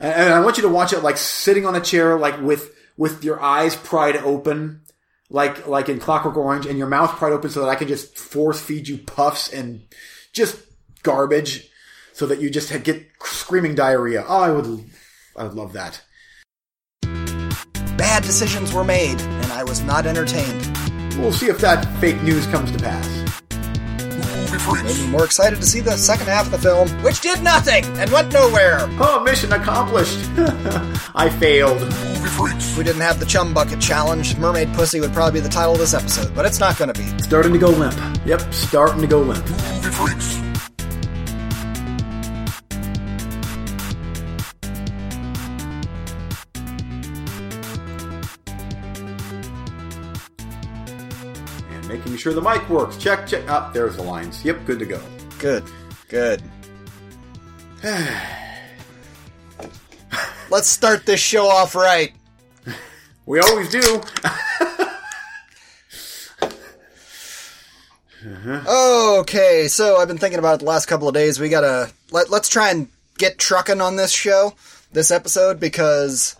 And, I want you to watch it like sitting on a chair, like with with your eyes pried open, like like in Clockwork Orange, and your mouth pried open, so that I can just force feed you puffs and just garbage, so that you just get screaming diarrhea. Oh, I would, I would love that. Bad decisions were made, and I was not entertained. We'll see if that fake news comes to pass. Made me more excited to see the second half of the film, which did nothing and went nowhere. Oh, mission accomplished! I failed. If we didn't have the Chum Bucket Challenge, Mermaid Pussy would probably be the title of this episode, but it's not going to be. Starting to go limp. Yep, starting to go limp. And making sure the mic works. Check, check. Up, oh, there's the lines. Yep, good to go. Good, good. Let's start this show off right. We always do. Okay, so I've been thinking about it the last couple of days. We gotta let, let's try and get trucking on this show, this episode, because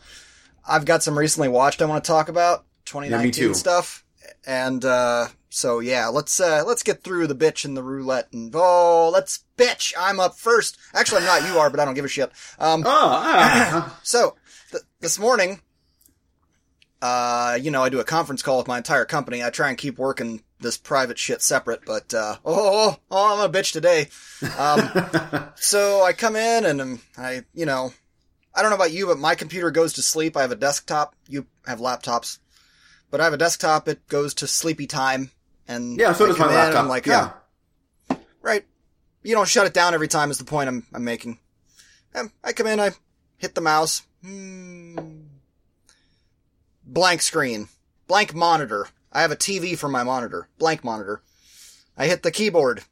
I've got some recently watched I want to talk about 2019 too. stuff, and uh, so yeah, let's uh, let's get through the bitch and the roulette, and oh, let's bitch. I'm up first. Actually, I'm not. You are, but I don't give a shit. Um, Oh, ah. so th- this morning, uh, you know, I do a conference call with my entire company. I try and keep working this private shit separate, but uh, oh, oh, oh, I'm a bitch today. Um, so I come in and um, I, you know, I don't know about you, but my computer goes to sleep. I have a desktop. You have laptops, but I have a desktop. It goes to sleepy time, and yeah, so does my laptop. I'm like, yeah. oh, right. You don't shut it down every time. Is the point I'm I'm making. Um, I come in, I hit the mouse. Hmm. Blank screen. Blank monitor. I have a TV for my monitor. Blank monitor. I hit the keyboard.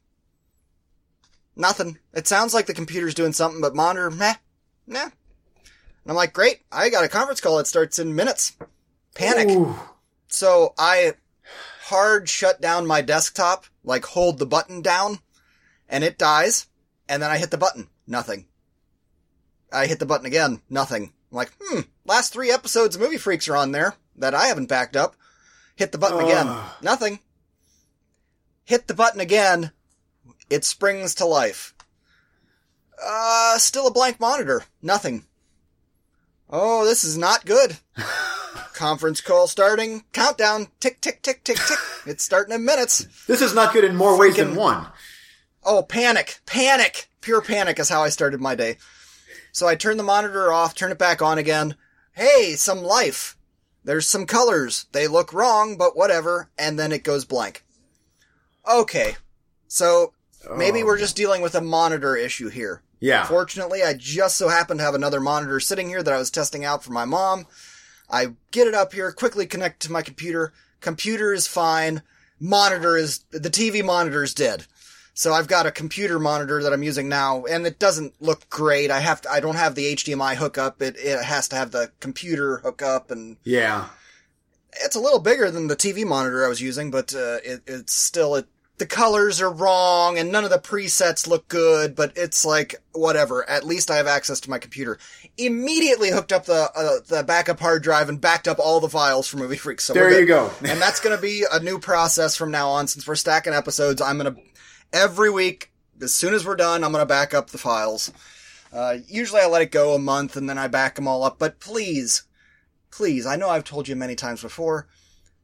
Nothing. It sounds like the computer's doing something, but monitor, meh, nah. And I'm like, great, I got a conference call that starts in minutes. Panic. Ooh. So I hard shut down my desktop, like hold the button down, and it dies, and then I hit the button. Nothing. I hit the button again. Nothing. I'm like, hmm, last three episodes of Movie Freaks are on there that I haven't backed up. Hit the button again. Nothing. Hit the button again. It springs to life. Uh, still a blank monitor. Nothing. Oh, this is not good. Conference call starting. Countdown. Tick, tick, tick, tick, tick. It's starting in minutes. This is not good in more ways than Freaking- one. Oh, panic. Panic. Pure panic is how I started my day. So I turn the monitor off, turn it back on again. Hey, some life. There's some colors. They look wrong, but whatever. And then it goes blank. Okay. So maybe Oh. we're just dealing with a monitor issue here. Yeah. Fortunately, I just so happened to have another monitor sitting here that I was testing out for my mom. I get it up here, quickly connect to my computer. Computer is fine. Monitor is, the TV monitor is dead. So I've got a computer monitor that I'm using now, and it doesn't look great. I have to, I don't have the HDMI hookup. It, it has to have the computer hookup, and Yeah. it's a little bigger than the TV monitor I was using, but uh, it, it's still it. The colors are wrong, and none of the presets look good. But it's like whatever. At least I have access to my computer. Immediately hooked up the uh, the backup hard drive and backed up all the files for Movie Freak. So There you go. and that's going to be a new process from now on. Since we're stacking episodes, I'm going to every week. As soon as we're done, I'm going to back up the files. Uh, usually I let it go a month and then I back them all up. But please, please, I know I've told you many times before,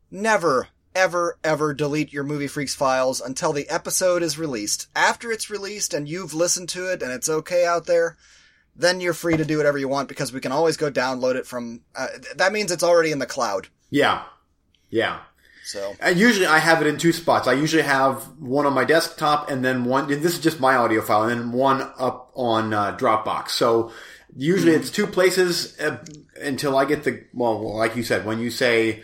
never, ever, ever delete your Movie Freaks files until the episode is released. After it's released and you've listened to it and it's okay out there, then you're free to do whatever you want because we can always go download it from. Uh, that means it's already in the cloud. Yeah. Yeah. So And usually I have it in two spots. I usually have one on my desktop and then one, and this is just my audio file, and then one up on uh, Dropbox. So usually it's two places uh, until I get the, well, like you said, when you say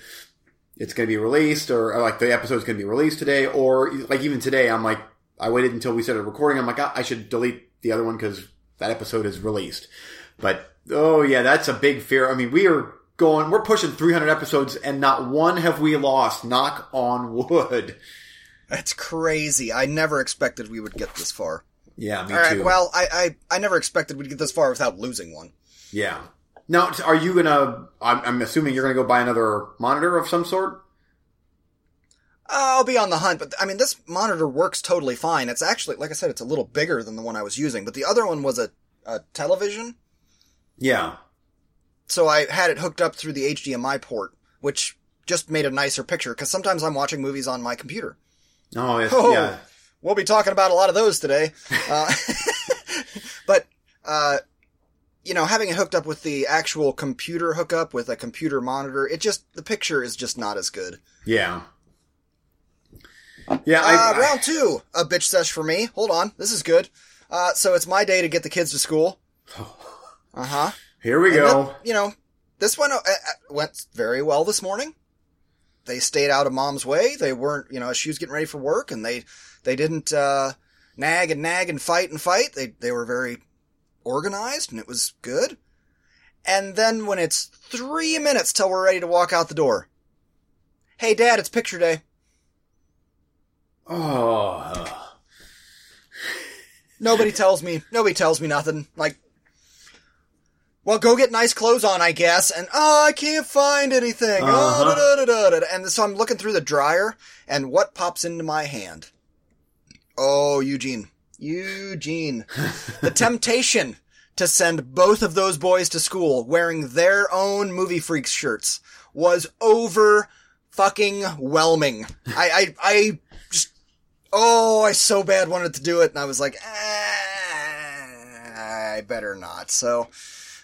it's going to be released or, or like the episode's going to be released today, or like even today, I'm like, I waited until we started recording. I'm like, "Ah, I should delete the other one because that episode is released. But, oh yeah, that's a big fear. I mean, we are going, we're pushing 300 episodes and not one have we lost. Knock on wood. that's crazy. I never expected we would get this far. Yeah, me All right. too. Well, I, I I never expected we'd get this far without losing one. Yeah. Now, are you gonna? I'm, I'm assuming you're gonna go buy another monitor of some sort. I'll be on the hunt, but I mean, this monitor works totally fine. It's actually, like I said, it's a little bigger than the one I was using, but the other one was a, a television. Yeah. So I had it hooked up through the HDMI port, which just made a nicer picture because sometimes I'm watching movies on my computer. Oh, yes, Oh, yeah. we'll be talking about a lot of those today. Uh, but, uh, you know, having it hooked up with the actual computer hookup with a computer monitor, it just, the picture is just not as good. Yeah. Yeah. Uh, I, I- round two, a bitch sesh for me. Hold on, this is good. Uh, so it's my day to get the kids to school. Uh huh. here we And go. you know, this one uh, uh, went very well this morning. They stayed out of mom's way. They weren't, you know, she was getting ready for work, and they they didn't uh, nag and nag and fight and fight. They they were very organized, and it was good. And then when it's three minutes till we're ready to walk out the door, hey, Dad, it's picture day. oh. Nobody tells me. Nobody tells me nothing. Like, well, go get nice clothes on, I guess. And oh, I can't find anything. Oh, Uh-huh. da, da, da, da. And so I'm looking through the dryer, and what pops into my hand? Oh, Eugene, Eugene, the temptation to send both of those boys to school wearing their own movie freaks shirts was over fucking whelming. I, I, I just oh, I so bad wanted to do it, and I was like, "Ah, I better not. So,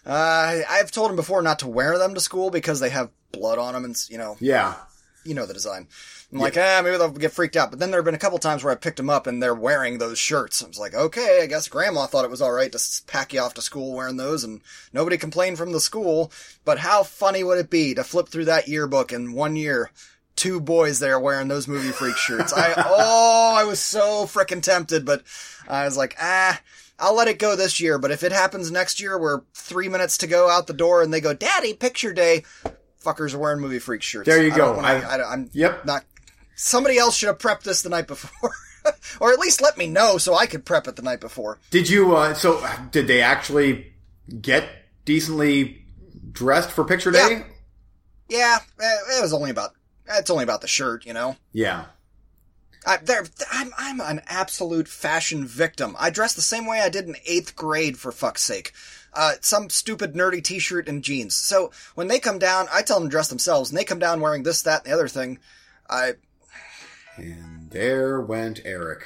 uh, I've told him before not to wear them to school because they have blood on them, and you know, Yeah. you know the design. I'm like, ah, maybe they'll get freaked out. But then there have been a couple times where I picked them up and they're wearing those shirts. I was like, okay, I guess grandma thought it was alright to pack you off to school wearing those and nobody complained from the school. But how funny would it be to flip through that yearbook in one year? Two boys there wearing those movie freak shirts. I, oh, I was so freaking tempted, but I was like, ah, I'll let it go this year. But if it happens next year, we're three minutes to go out the door and they go, daddy, picture day. Fuckers are wearing movie freak shirts. There you go. I, am Yep. not. Somebody else should have prepped this the night before, or at least let me know so I could prep it the night before. Did you? Uh, so, did they actually get decently dressed for picture day? Yeah, eh, it was only about. It's only about the shirt, you know. Yeah. I, I'm I'm an absolute fashion victim. I dress the same way I did in eighth grade, for fuck's sake. Uh, some stupid nerdy t-shirt and jeans. So when they come down, I tell them to dress themselves, and they come down wearing this, that, and the other thing. I And there went Eric.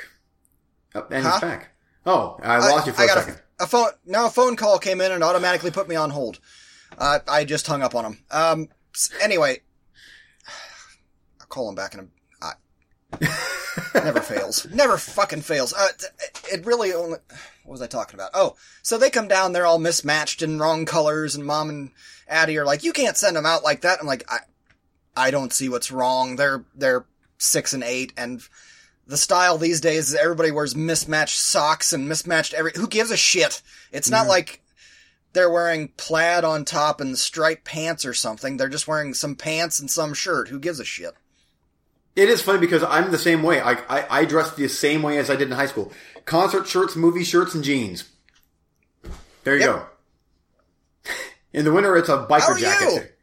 Oh, and Huh? he's back. Oh, I lost you for I a got second. A, a phone. now a phone call came in and automatically put me on hold. Uh, I just hung up on him. Um. Anyway, I'll call him back in a. I, never fails. Never fucking fails. Uh, it really only. What was I talking about? Oh, so they come down. They're all mismatched in wrong colors, and mom and Addie are like, "You can't send them out like that." I'm like, I, I don't see what's wrong. They're they're six and eight, and the style these days is everybody wears mismatched socks and mismatched every. Who gives a shit? It's not like they're wearing plaid on top and striped pants or something. They're just wearing some pants and some shirt. Who gives a shit? It is funny because I'm the same way. I, I, I dress the same way as I did in high school. Concert shirts, movie shirts, and jeans. There you Yep. go. In the winter, it's a biker jacket.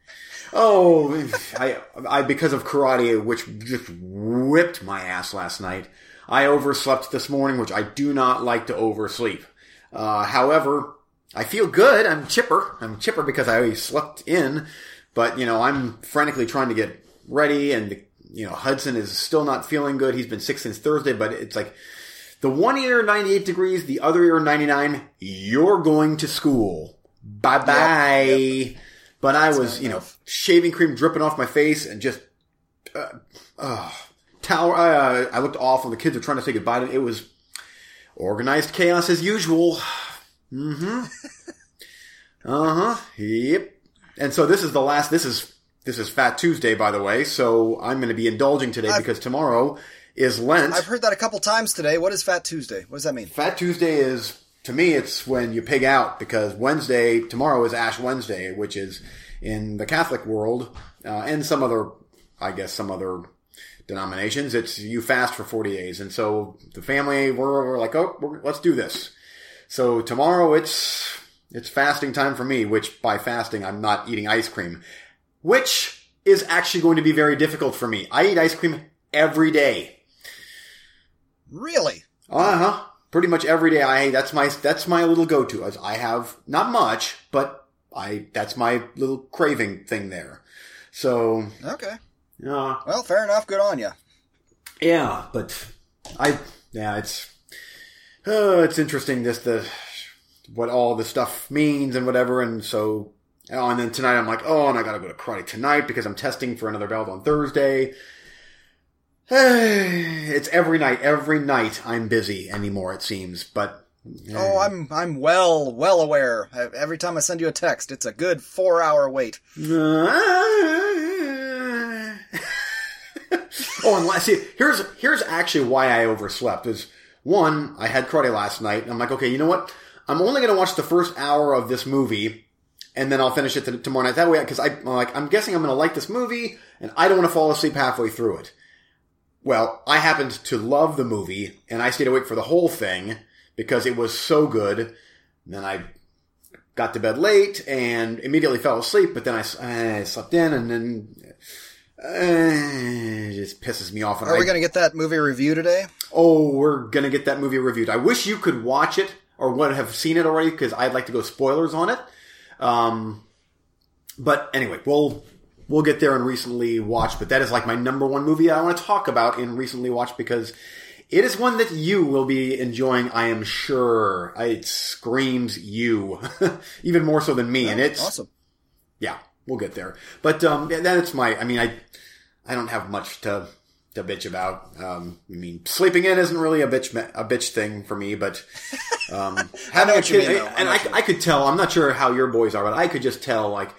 Oh, I, I, because of karate, which just whipped my ass last night. I overslept this morning, which I do not like to oversleep. Uh, however, I feel good. I'm chipper. I'm chipper because I always slept in, but you know, I'm frantically trying to get ready and you know, Hudson is still not feeling good. He's been sick since Thursday, but it's like the one ear 98 degrees, the other ear 99. You're going to school. Bye bye. Yep, But I was, you know, shaving cream dripping off my face and just, uh, uh, tower. Uh, I looked awful. The kids were trying to say goodbye to me. It was organized chaos as usual. Mm-hmm. uh huh. Yep. And so this is the last. This is this is Fat Tuesday, by the way. So I'm going to be indulging today I've- because tomorrow is Lent. I've heard that a couple times today. What is Fat Tuesday? What does that mean? Fat Tuesday is to me it's when you pig out because Wednesday tomorrow is Ash Wednesday, which is in the Catholic world uh, and some other, I guess, some other denominations. It's you fast for forty days, and so the family we're, we're like, oh, we're, let's do this. So tomorrow it's It's fasting time for me, which by fasting, I'm not eating ice cream, which is actually going to be very difficult for me. I eat ice cream every day. Really? Uh huh. Pretty much every day. I that's my that's my little go to. I have not much, but I that's my little craving thing there. So Okay. yeah, Well, fair enough. Good on you. yeah. But I yeah, it's uh, it's interesting this the what all the stuff means and whatever, and so. Oh, and then tonight I'm like, oh, and I gotta go to karate tonight because I'm testing for another belt on Thursday. It's every night, every night I'm busy anymore, it seems, but. Oh, I'm I'm well well aware. Every time I send you a text, it's a good four hour wait. oh, and last, see, here's here's actually why I overslept. Is one, I had karate last night, and I'm like, okay, you know what? I'm only going to watch the first hour of this movie, and then I'll finish it t- tomorrow night. That way, because I'm like, I'm guessing I'm going to like this movie, and I don't want to fall asleep halfway through it. Well, I happened to love the movie, and I stayed awake for the whole thing because it was so good. And then I got to bed late and immediately fell asleep, but then I slept in, and then uh, it just pisses me off. Are I- we going to get that movie review today? Oh, we're gonna get that movie reviewed. I wish you could watch it or would have seen it already because I'd like to go spoilers on it. Um, but anyway, we'll we'll get there and recently watched. But that is like my number one movie I want to talk about in recently watched because it is one that you will be enjoying. I am sure. It screams you even more so than me, and it's awesome. yeah, we'll get there. But um, yeah, that's my. I mean, I I don't have much to to bitch about. Um, I mean, sleeping in isn't really a bitch a bitch thing for me, but um, having a kid, mean. I and I, I could tell. I'm not sure how your boys are, but I could just tell like.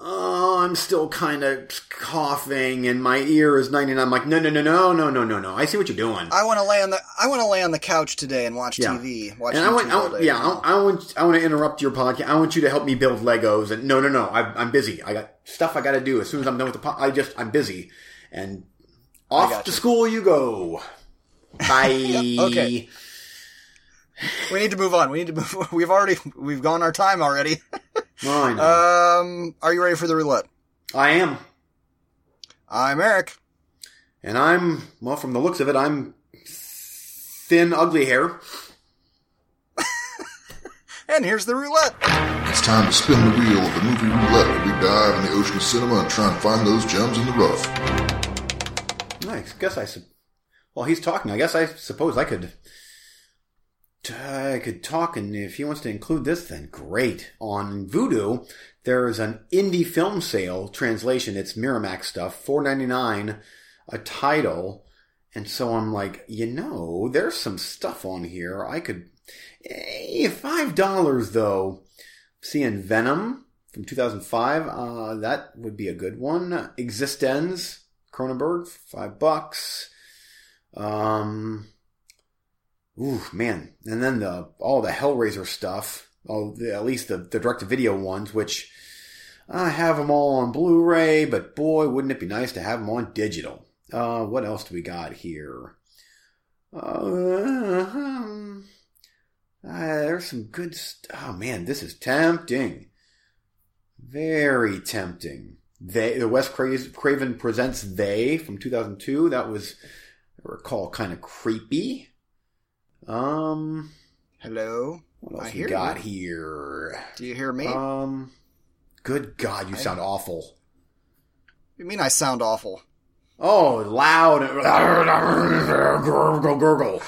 Oh, I'm still kind of coughing, and my ear is 99. I'm like, no, no, no, no, no, no, no, no. I see what you're doing. I want to lay on the I want to lay on the couch today and watch Yeah. TV. Watch and I want, I want yeah, I, I want, I want to interrupt your podcast. I want you to help me build Legos. And no, no, no, I, I'm busy. I got stuff I got to do. As soon as I'm done with the, po- I just, I'm busy. And off to you. school you go. Bye. Okay. We need to move on. We need to move. We've already we've gone our time already. I know. Um, are you ready for the roulette? I am, I'm Eric. and I'm well. From the looks of it, I'm thin, ugly hair. And here's the roulette. It's time to spin the wheel of the movie roulette we dive in the ocean of cinema and try and find those gems in the rough. Nice. Guess I. Su- well, he's talking. I guess I suppose I could. I could talk, and if he wants to include this, then great. On Vudu, there is an indie film sale translation. It's Miramax stuff, four ninety nine, a title, and so I'm like, you know, there's some stuff on here. I could, eh, five dollars though. Seeing Venom from 2005, uh, that would be a good one. Existenz, Cronenberg, five bucks. Um, ooh, man. And then the, all the Hellraiser stuff. Oh, the, at least the, the direct to video ones, which I have them all on Blu-ray, but boy, wouldn't it be nice to have them on digital. Uh, what else do we got here? Uh, um, uh, there's some good stuff. Oh man, this is tempting. Very tempting. They, the Wes Cra- Craven presents They from 2002. That was, I recall, kind of creepy. Um, Hello. what I else we hear got you. here? Do you hear me? Um, good God, you sound awful. you mean I sound awful? Oh, loud. Gurgle, gurgle.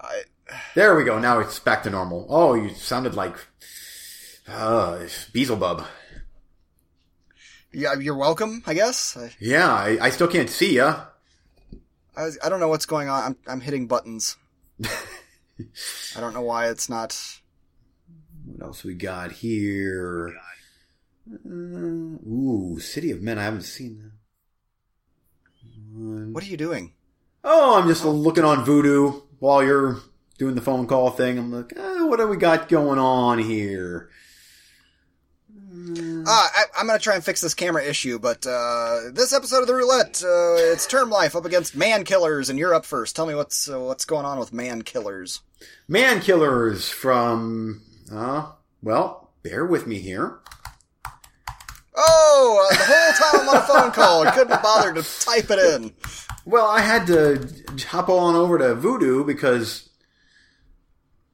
I There we go. Now it's back to normal. Oh, you sounded like uh, Beelzebub. yeah, you're welcome. I guess. Yeah, I, I still can't see ya. I, was- I don't know what's going on. I'm I'm hitting buttons. I don't know why it's not. What else we got here? Uh, ooh, City of Men. I haven't seen that. one. What are you doing? Oh, I'm just looking on Vudu while you're doing the phone call thing. I'm like, eh, what do we got going on here? Ah, I, I'm gonna try and fix this camera issue, but uh, this episode of the roulette, uh, it's term life up against man killers, and you're up first. Tell me what's uh, what's going on with man killers. Man Killers from uh, well, bear with me here. Oh, uh, the whole time I'm on a phone call, I couldn't bother to type it in. Well, I had to hop on over to Vudu because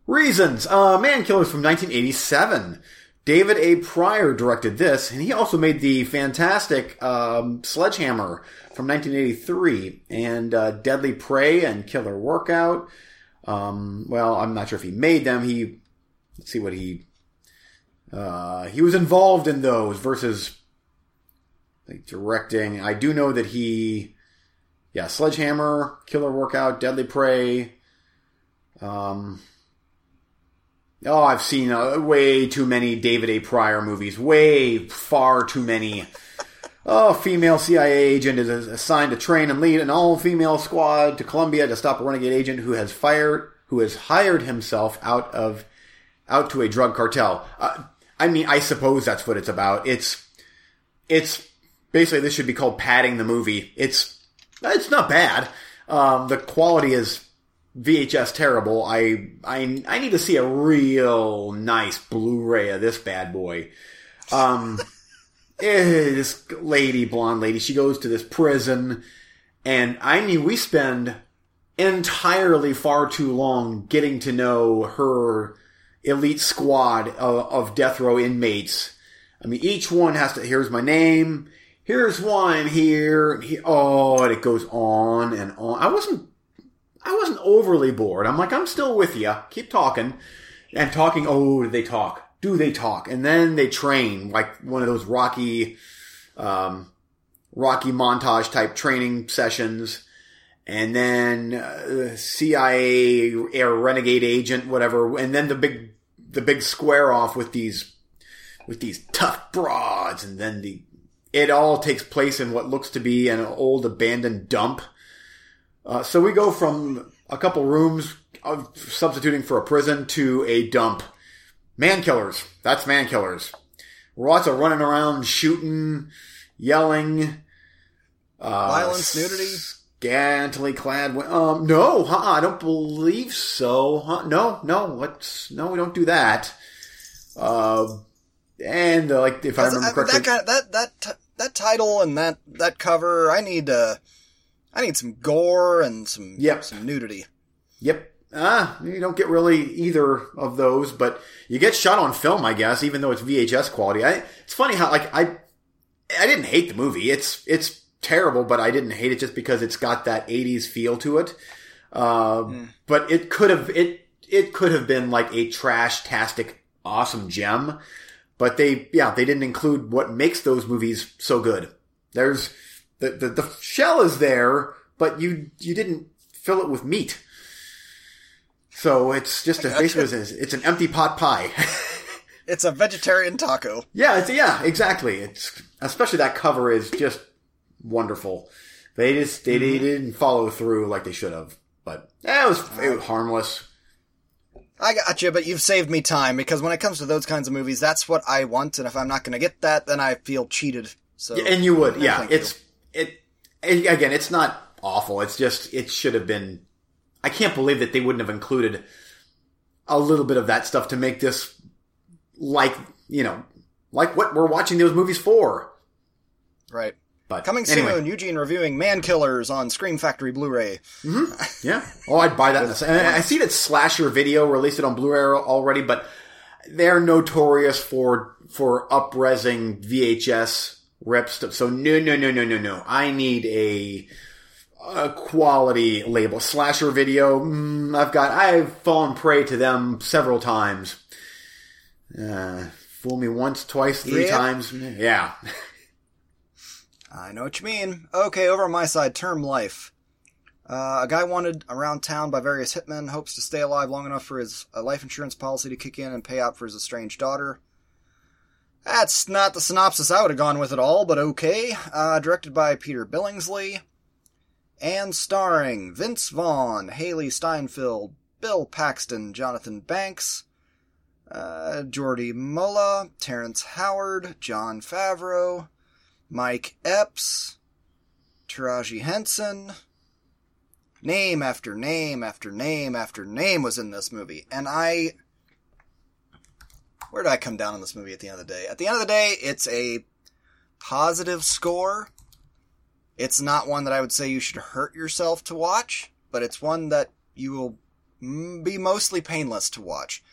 reasons. Uh, Man Killers from 1987. David A. Prior directed this, and he also made the fantastic um, Sledgehammer from 1983 and uh, Deadly Prey and Killer Workout. Um, well, I'm not sure if he made them. He let's see what he uh, he was involved in those versus like directing. I do know that he yeah, Sledgehammer, Killer Workout, Deadly Prey. Um, oh, I've seen uh, way too many David A. Prior movies. Way far too many. Oh, female CIA agent is assigned to train and lead an all-female squad to Colombia to stop a renegade agent who has fired, who has hired himself out of, out to a drug cartel. Uh, I mean, I suppose that's what it's about. It's, it's basically this should be called padding the movie. It's it's not bad. Um, the quality is VHS terrible. I, I I need to see a real nice Blu-ray of this bad boy. Um, eh, this lady, blonde lady, she goes to this prison, and I mean, we spend entirely far too long getting to know her elite squad of, of death row inmates. I mean, each one has to. Here's my name here's one here, he, oh, and it goes on and on. I wasn't, I wasn't overly bored. I'm like, I'm still with you. Keep talking and talking. Oh, do they talk? Do they talk? And then they train like one of those Rocky, um, Rocky montage type training sessions. And then uh, CIA air renegade agent, whatever. And then the big, the big square off with these, with these tough broads. And then the it all takes place in what looks to be an old abandoned dump. Uh, so we go from a couple rooms of substituting for a prison to a dump. Man killers. That's man killers. Lots of running around, shooting, yelling. Uh, Violence, nudity. Scantily clad. Um, no, huh, I don't believe so. Huh? No, no, let's, no, we don't do that. Uh, and uh, like if I remember correctly, that kind of, that that that title and that that cover, I need uh, I need some gore and some yep. some nudity. Yep. Ah, you don't get really either of those, but you get shot on film, I guess, even though it's VHS quality. I, it's funny how like I I didn't hate the movie. It's it's terrible, but I didn't hate it just because it's got that '80s feel to it. Uh, mm. But it could have it it could have been like a trash tastic awesome gem but they, yeah, they didn't include what makes those movies so good. There's, the, the, the shell is there, but you, you didn't fill it with meat. So it's just a, basically it's, it's an empty pot pie. it's a vegetarian taco. Yeah, it's, yeah, exactly. It's, especially that cover is just wonderful. They just, they, mm-hmm. they didn't follow through like they should have. But yeah, it was, it was harmless. I got you, but you've saved me time because when it comes to those kinds of movies, that's what I want, and if I'm not going to get that, then I feel cheated. So, yeah, and you would, no, yeah. It's you. It again. It's not awful. It's just it should have been. I can't believe that they wouldn't have included a little bit of that stuff to make this like you know like what we're watching those movies for. Right. But coming anyway. soon, Eugene reviewing Man Killers on Scream Factory Blu-ray. Mm-hmm. Yeah. Oh, I'd buy that. I see that Slasher Video released it on Blu-ray already, but they're notorious for for upresing VHS rips. So no, no, no, no, no, no. I need a a quality label. Slasher Video. Mm, I've got. I've fallen prey to them several times. Uh, fool me once, twice, three yeah. times. Yeah. I know what you mean. Okay, over on my side, term life. Uh, a guy wanted around town by various hitmen hopes to stay alive long enough for his uh, life insurance policy to kick in and pay out for his estranged daughter. That's not the synopsis I would have gone with at all, but okay. Uh, directed by Peter Billingsley. And starring Vince Vaughn, Hailee Steinfeld, Bill Paxton, Jonathan Banks, uh, Jordi Molla, Terrence Howard, Jon Favreau, Mike Epps, Taraji Henson. Name after name after name after name was in this movie. And I. where do I come down on this movie at the end of the day? At the end of the day, it's a positive score. It's not one that I would say you should hurt yourself to watch, but it's one that you will be mostly painless to watch.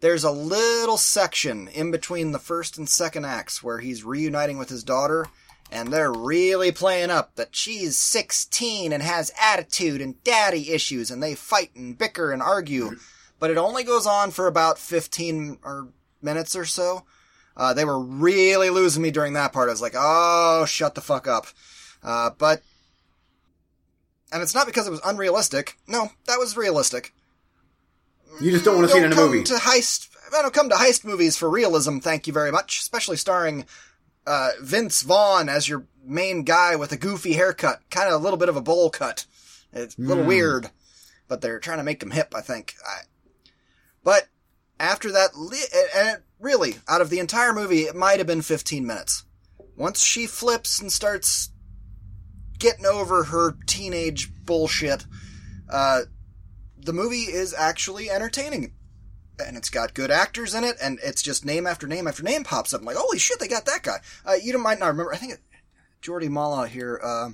There's a little section in between the first and second acts where he's reuniting with his daughter, and they're really playing up that she's 16 and has attitude and daddy issues, and they fight and bicker and argue. But it only goes on for about 15 or minutes or so. Uh, they were really losing me during that part. I was like, oh, shut the fuck up. Uh, but, and it's not because it was unrealistic. No, that was realistic. You just don't want to see it in a movie. To heist, I don't come to heist movies for realism. Thank you very much, especially starring uh, Vince Vaughn as your main guy with a goofy haircut, kind of a little bit of a bowl cut. It's a little weird, but they're trying to make him hip, I think. I, but after that, and really, out of the entire movie, it might have been 15 minutes. Once she flips and starts getting over her teenage bullshit, uh, the movie is actually entertaining. And it's got good actors in it, and it's just name after name after name pops up. I'm like, holy shit, they got that guy. Uh, you might not remember. I think it, Jordi Molla here. Uh,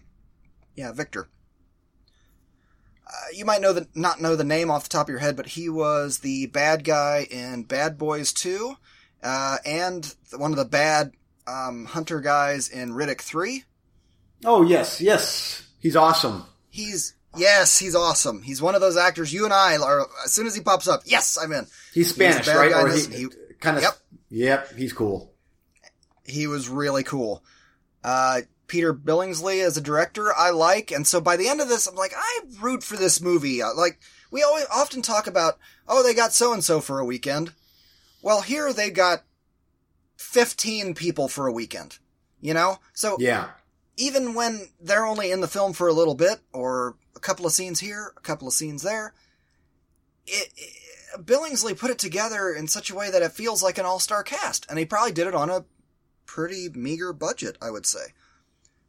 yeah, Victor. Uh, you might know the not know the name off the top of your head, but he was the bad guy in Bad Boys 2, uh, and one of the bad um, hunter guys in Riddick 3. Oh yes, yes, he's awesome. He's yes, he's awesome. He's one of those actors. You and I are as soon as he pops up, yes, I'm in. He's Spanish, bad right? Or he, he- kind of. Yep. Yep, he's cool. he was really cool. Uh, Peter Billingsley as a director, I like, and so by the end of this, I'm like, I root for this movie. Uh, Like we always often talk about, oh, they got so and so for a weekend. Well, here they got 15 people for a weekend. You know, so Yeah, even when they're only in the film for a little bit or a couple of scenes here, a couple of scenes there, it, it Billingsley put it together in such a way that it feels like an all-star cast, and he probably did it on a pretty meager budget, I would say.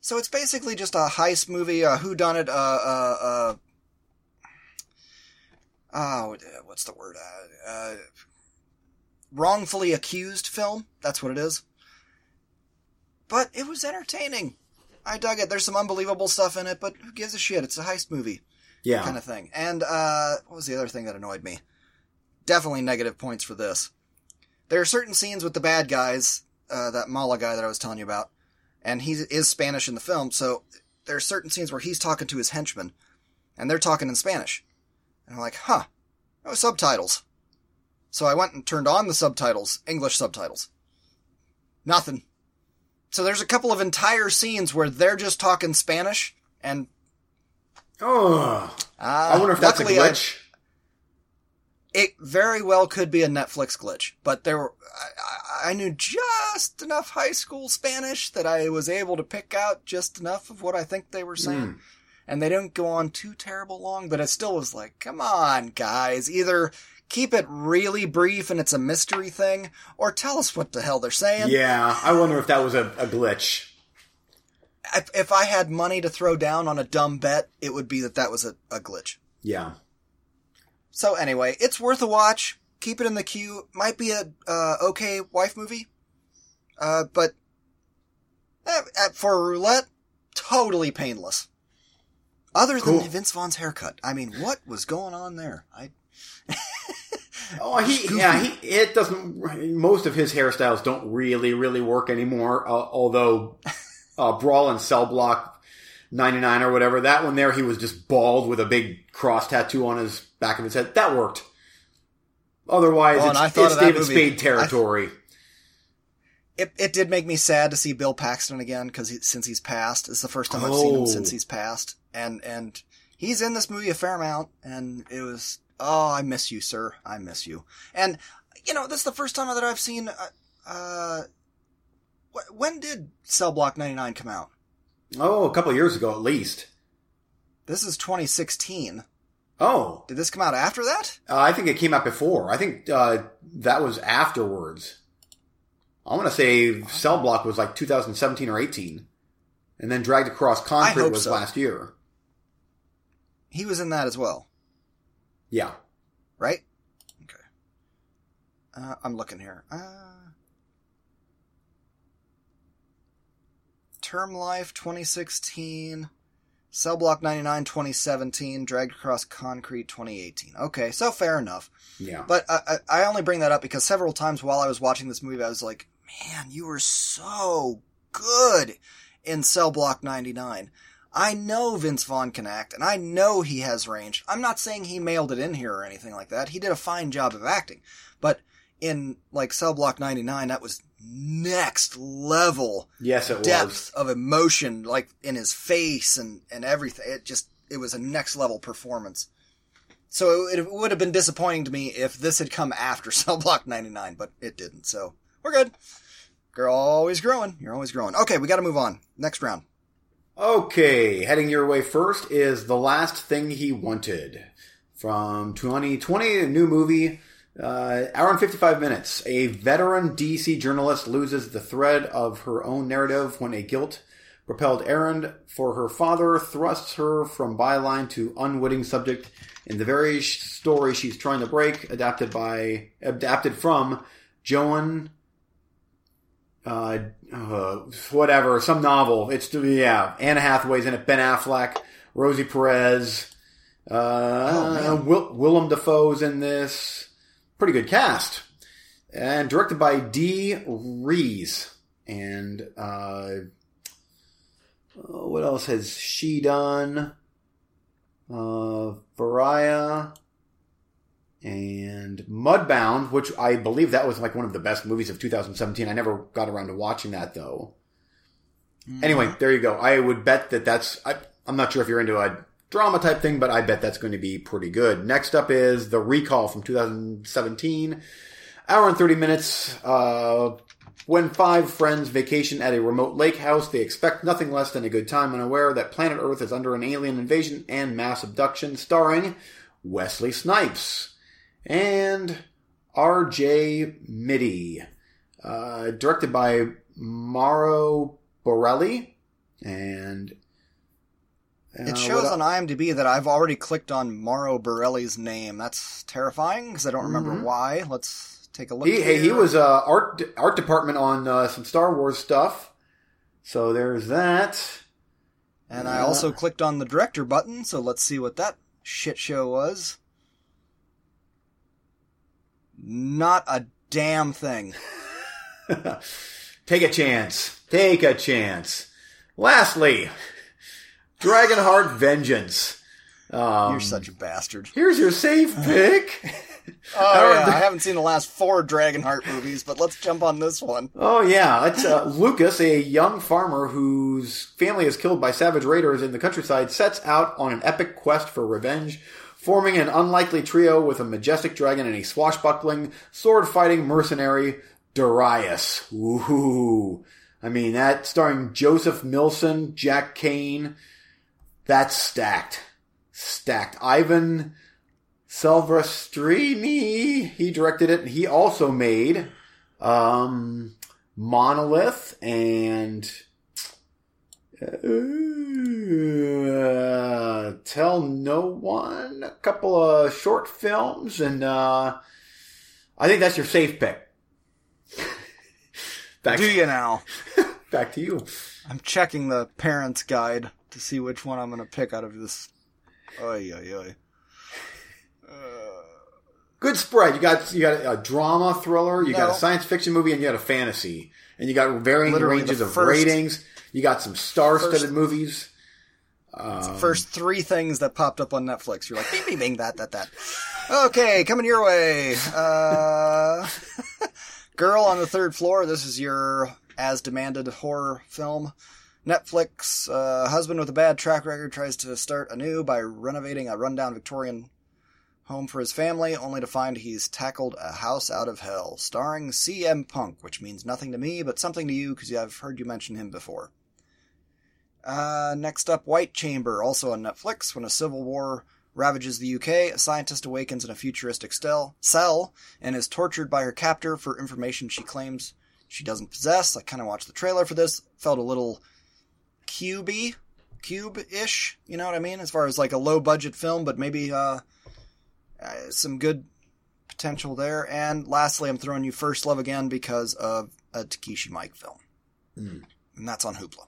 So it's basically just a heist movie, a whodunit, uh, uh, uh, oh, what's the word? Uh, uh, wrongfully accused film. That's what it is. But it was entertaining. I dug it. There's some unbelievable stuff in it, but who gives a shit? It's a heist movie yeah. kind of thing. And uh, what was the other thing that annoyed me? Definitely negative points for this. There are certain scenes with the bad guys, uh, that Molla guy that I was telling you about, and he is Spanish in the film. So there are certain scenes where he's talking to his henchmen, and they're talking in Spanish, and I'm like, huh, no subtitles. So I went and turned on the subtitles, English subtitles. Nothing. So there's a couple of entire scenes where they're just talking Spanish, and Oh, uh, I wonder if that's a luckily I- glitch. It very well could be a Netflix glitch, but there were, I, I- knew just enough high school Spanish that I was able to pick out just enough of what I think they were saying. Mm. And they didn't go on too terrible long, but it still was like, come on, guys, either keep it really brief and it's a mystery thing, or tell us what the hell they're saying. Yeah, I wonder if that was a, a glitch. If, if I had money to throw down on a dumb bet, it would be that that was a, a glitch. Yeah. So anyway, it's worth a watch. Keep it in the queue. Might be a uh, okay wife movie, uh, but eh, eh, for a roulette, totally painless. Other Cool. than Vince Vaughn's haircut, I mean, what was going on there? I Oh, he yeah he it doesn't. Most of his hairstyles don't really really work anymore. Uh, although uh, Brawl and Cell Block ninety nine or whatever that one there he was just bald with a big cross tattoo on his back of his head. That worked. Otherwise, Well, it's, I it's David movie- Spade territory. it it did make me sad to see Bill Paxton again because he, since he's passed, it's the first time I've seen him Oh. since he's passed, and and he's in this movie a fair amount, and it was oh I miss you, sir, I miss you, and you know this is the first time that I've seen. Uh, uh when did Cell Block ninety nine come out? Oh, a couple years ago at least. This is 2016. Oh, Did this come out after that? uh, I think it came out before. I think uh, that was afterwards. I want to say Cell Block was like 2017 or 18, and then Dragged Across Concrete was so. last year. He was in that as well, Yeah. right? Okay. Uh, I'm looking here. Uh, Term Life 2016. Cell Block 99 2017. Dragged Across Concrete 2018. Okay, so fair enough. Yeah. But I, I I only bring that up because several times while I was watching this movie, I was like, man, you were so good in Cell Block 99. I know Vince Vaughn can act, and I know he has range. I'm not saying he mailed it in here or anything like that. He did a fine job of acting. But in, like, Cell Block 99, that was next level yes, it depth was. of emotion, like, in his face and, and everything. It just, it was a next level performance. So it, it would have been disappointing to me if this had come after Cell Block 99, but it didn't. So we're good. Girl, always growing. You're always growing. Okay, we got to move on. Next round. Okay, heading your way first is The Last Thing He Wanted from 2020, a new movie, uh, hour and 55 minutes. A veteran DC journalist loses the thread of her own narrative when a guilt propelled errand for her father thrusts her from byline to unwitting subject in the very story she's trying to break, adapted by, adapted from Joan uh, uh, whatever, some novel. It's yeah, Anna Hathaway's in it, Ben Affleck, Rosie Perez, uh, Will, Willem Dafoe's in this. Pretty good cast, and directed by Dee Rees. And uh, what else has she done? Uh, Pariah and Mudbound, which I believe that was like one of the best movies of 2017. I never got around to watching that though. Anyway, there you go. I would bet that that's. I, I'm not sure if you're into a drama type thing, but I bet that's going to be pretty good. Next up is The Recall from 2017. Hour and 30 minutes. Uh, when five friends vacation at a remote lake house, they expect nothing less than a good time, unaware that planet Earth is under an alien invasion and mass abduction, starring Wesley Snipes and R.J. Mitte. Uh, directed by Mauro Borelli. And. Uh, It shows what- on IMDb that I've already clicked on Mauro Borelli's name. That's terrifying because I don't remember why. Let's take a look. Mm-hmm. He, hey, he was uh, art art department on uh, some Star Wars stuff. So there's that. And I also clicked on the director button, so let's see what that shit show was. Not a damn thing. Take a chance. Take a chance. Lastly, Dragonheart Vengeance. Um, You're such a bastard. Here's your safe pick. Oh, yeah, I haven't seen the last four Dragonheart movies, but let's jump on this one. Oh yeah, it's uh, Lucas, a young farmer whose family is killed by savage raiders in the countryside, sets out on an epic quest for revenge, forming an unlikely trio with a majestic dragon and a swashbuckling, sword-fighting mercenary, Darius. Ooh, I mean that starring Joseph Millson, Jack Kane. That's stacked, stacked. Ivan Silvestrini, he directed it. and He also made um, Monolith and uh, Tell No One, a couple of short films, and uh, I think that's your safe pick. back, Do you now? back to you. I'm checking the parents' guide to see which one I'm going to pick out of this. Oy, oy, oy. Good spread. You got you got a drama thriller, you got a science fiction movie, and you got a fantasy, and you got varying Literally ranges of first- ratings. You got some star-studded first- movies. The first three things that popped up on Netflix. You're like, bing, bing, bing, that, that, that. Okay, coming your way. Uh, Girl on the Third Floor. This is your as demanded horror film. Netflix, uh, husband with a bad track record tries to start anew by renovating a rundown Victorian home for his family, only to find he's tackled a house out of hell. Starring CM Punk, which means nothing to me, but something to you because I've heard you mention him before. Uh, next up, White Chamber, also on Netflix. When a civil war ravages the UK, a scientist awakens in a futuristic stel- cell and is tortured by her captor for information she claims she doesn't possess. I kind of watched the trailer for this. Felt a little cubey, cube-ish. You know what I mean? As far as like a low-budget film, but maybe uh, uh, some good potential there. And lastly, I'm throwing you First Love again because of a Takashi Miike film. Hmm. And that's on Hoopla.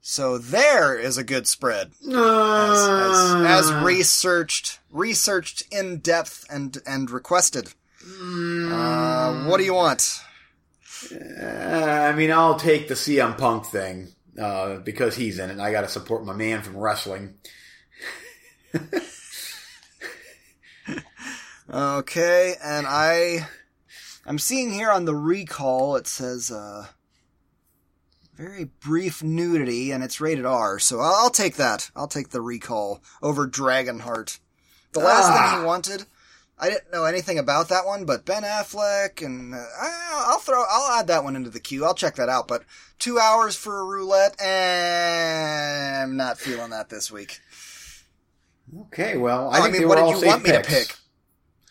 So there is a good spread. As, as, Uh, as researched, researched in depth and, and requested. Uh, what do you want? Uh, I mean, I'll take the CM Punk thing uh, because he's in it. and I got to support my man from wrestling. Okay, and I, I'm seeing here on the recall it says uh, very brief nudity, and it's rated R. So I'll, I'll take that. I'll take the recall over Dragonheart. The last Ah. thing he wanted, I didn't know anything about that one, but Ben Affleck, and uh, I'll throw, I'll add that one into the queue. I'll check that out. But two hours for a roulette, and I'm not feeling that this week. Okay, well, I mean, what did you want me to pick?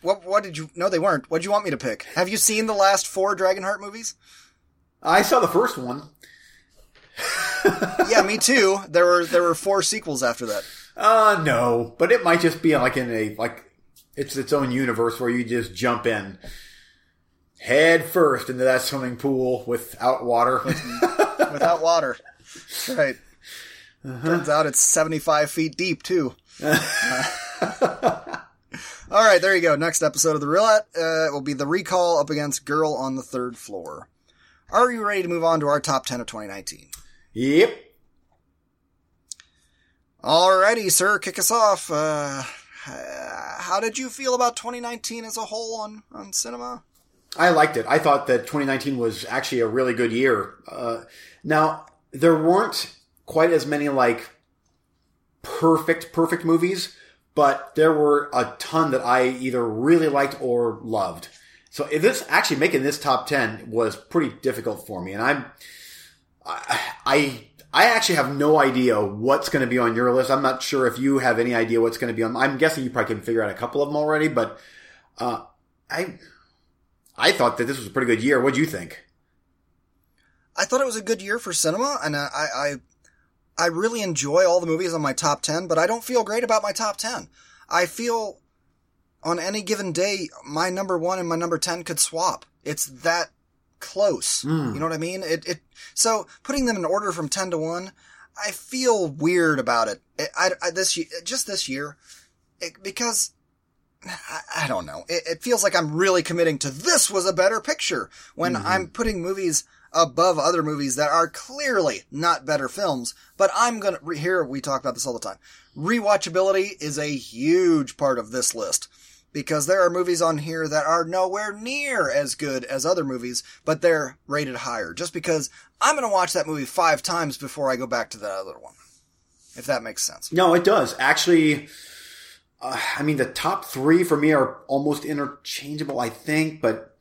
What what did you? No, they weren't. What did you want me to pick? Have you seen the last four Dragonheart movies? I saw the first one. yeah, me too. There were there were four sequels after that. Uh, no, but it might just be like in a like it's its own universe where you just jump in head first into that swimming pool without water. without water. Right. Turns out it's 75 feet deep, too. All right, there you go. Next episode of The Roulette uh, will be the recall up against Girl on the Third Floor. Are you ready to move on to our top 10 of 2019? yep. Alrighty, sir, kick us off. Uh, how did you feel about 2019 as a whole on, on cinema? I liked it. I thought that 2019 was actually a really good year. Uh, now there weren't quite as many like perfect, perfect movies, but there were a ton that I either really liked or loved. So this actually making this top 10 was pretty difficult for me. And I'm, I, I, I actually have no idea what's going to be on your list. I'm not sure if you have any idea what's going to be on. I'm guessing you probably can figure out a couple of them already, but, uh, I, I thought that this was a pretty good year. What do you think? I thought it was a good year for cinema, and I, I, I really enjoy all the movies on my top 10, but I don't feel great about my top 10. I feel on any given day, my number one and my number 10 could swap. It's that close. Hmm. You know what I mean? It, it, so putting them in order from 10 to 1, I feel weird about it. I, I, I this year, just this year, it, because I, I don't know. It, it feels like I'm really committing to this was a better picture when mm-hmm. I'm putting movies above other movies that are clearly not better films. But I'm gonna here we talk about this all the time. Rewatchability is a huge part of this list because there are movies on here that are nowhere near as good as other movies, but they're rated higher. Just because I'm gonna watch that movie five times before I go back to that other one. If that makes sense. No, it does. Actually, uh, I mean, the top three for me are almost interchangeable, I think, but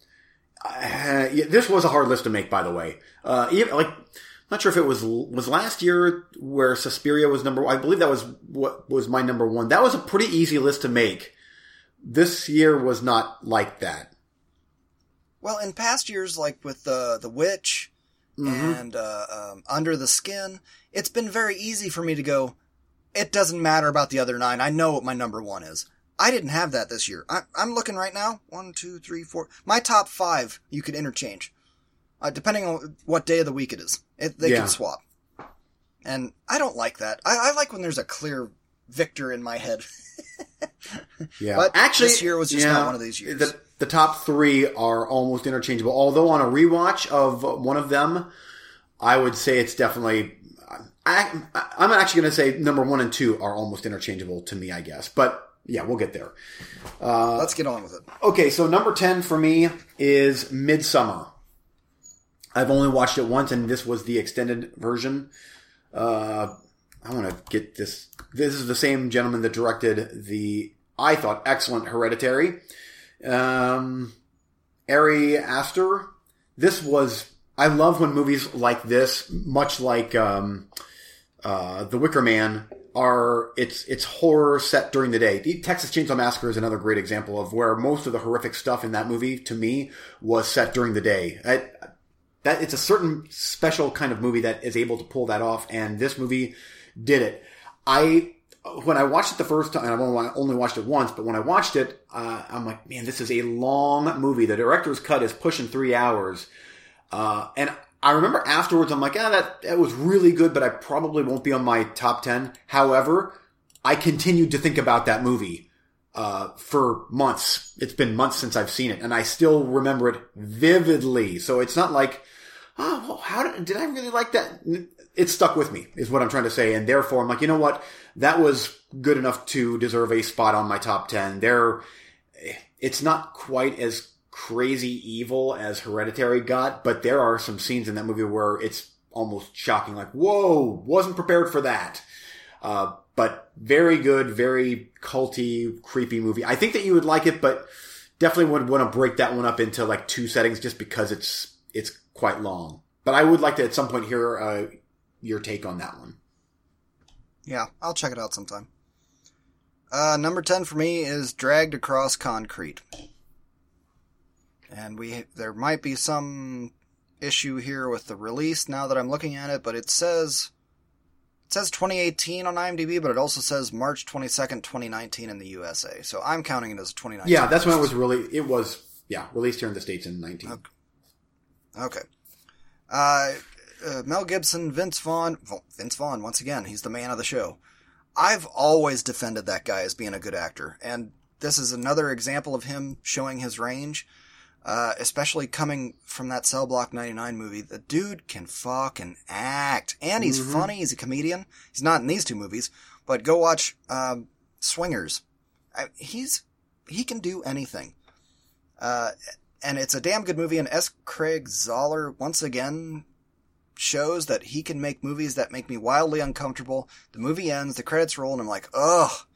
uh, yeah, this was a hard list to make, by the way. Uh, even, like, not sure if it was, was last year where Suspiria was number I believe that was what was my number one. That was a pretty easy list to make. This year was not like that. Well, in past years, like with the the witch and uh, um, under the skin, it's been very easy for me to go. It doesn't matter about the other nine. I know what my number one is. I didn't have that this year. I, I'm looking right now. One, two, three, four. My top five you could interchange, uh, depending on what day of the week it is. It, they Yeah. can swap, and I don't like that. I, I like when there's a clear victor in my head. Yeah, But actually, this year was just not one of these years. The, the top three are almost interchangeable. Although on a rewatch of one of them, I would say it's definitely. I, I'm actually going to say number one and two are almost interchangeable to me, I guess. But yeah, we'll get there. Let's get on with it. Okay, so number 10 for me is Midsommar. I've only watched it once, and this was the extended version. Uh, I want to get this. This is the same gentleman that directed the, I thought, excellent Hereditary. Um, Ari Aster. This was, I love when movies like this, much like, um, uh, The Wicker Man are it's it's horror set during the day. The Texas Chainsaw Massacre is another great example of where most of the horrific stuff in that movie to me was set during the day. I, that it's a certain special kind of movie that is able to pull that off, and this movie did it. I when I watched it the first time, I've only, watched it once, but when I watched it, uh, I'm like, man, this is a long movie. The director's cut is pushing three hours. Uh, and I remember afterwards, I'm like, ah, that, that was really good, but I probably won't be on my top 10. However, I continued to think about that movie, uh, for months. It's been months since I've seen it, and I still remember it vividly. So it's not like, oh, well, how did, did I really like that? It stuck with me, is what I'm trying to say. And therefore, I'm like, you know what? That was good enough to deserve a spot on my top 10. There, it's not quite as crazy evil as Hereditary got, but there are some scenes in that movie where it's almost shocking. Like, whoa, wasn't prepared for that. Uh, but very good, very culty, creepy movie. I think that you would like it, but definitely would want to break that one up into like two settings just because it's, it's quite long. But I would like to at some point hear, uh, your take on that one. Yeah, I'll check it out sometime. Uh, number 10 for me is Dragged Across Concrete and we there might be some issue here with the release now that I'm looking at it, but it says it says 2018 on IMDb, but it also says March 22nd, 2019 in the USA. So I'm counting it as 2019. Yeah, that's when it was really it was yeah released here in the states in 19. Okay. okay. Uh, uh, Mel Gibson, Vince Vaughn, Vince Vaughn once again, he's the man of the show. I've always defended that guy as being a good actor, and this is another example of him showing his range. Uh, especially coming from that Cell Block 99 movie, the dude can fucking act. And he's mm-hmm. funny. He's a comedian. He's not in these two movies, but go watch, um, Swingers. I, he's, he can do anything. Uh, and it's a damn good movie. And S. Craig Zahler, once again, shows that he can make movies that make me wildly uncomfortable. The movie ends, the credits roll, and I'm like, ugh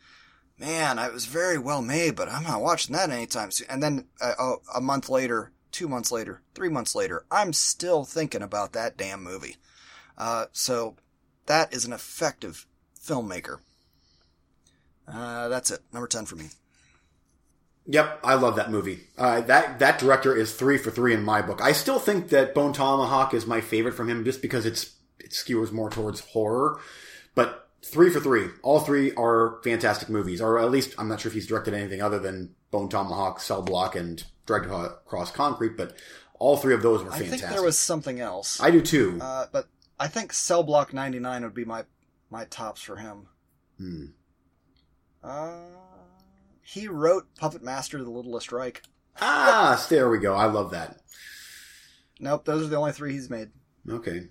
man, it was very well made, but I'm not watching that anytime soon. And then uh, a month later, two months later, three months later, I'm still thinking about that damn movie. Uh, so that is an effective filmmaker. Uh, that's it. Number 10 for me. Yep, I love that movie. Uh, that that director is three for three in my book. I still think that Bone Tomahawk is my favorite from him, just because it's it skewers more towards horror. But three for three. All three are fantastic movies, or at least I'm not sure if he's directed anything other than Bone Tomahawk, Cell Block, and Dragged Across Concrete, but all three of those were fantastic. I think there was something else. I do too. Uh, but I think Cell Block 99 would be my my tops for him. Hmm. Uh, he wrote Puppet Master: The Littlest Reich. Ah, there we go. I love that. Nope, those are the only three he's made. Okay.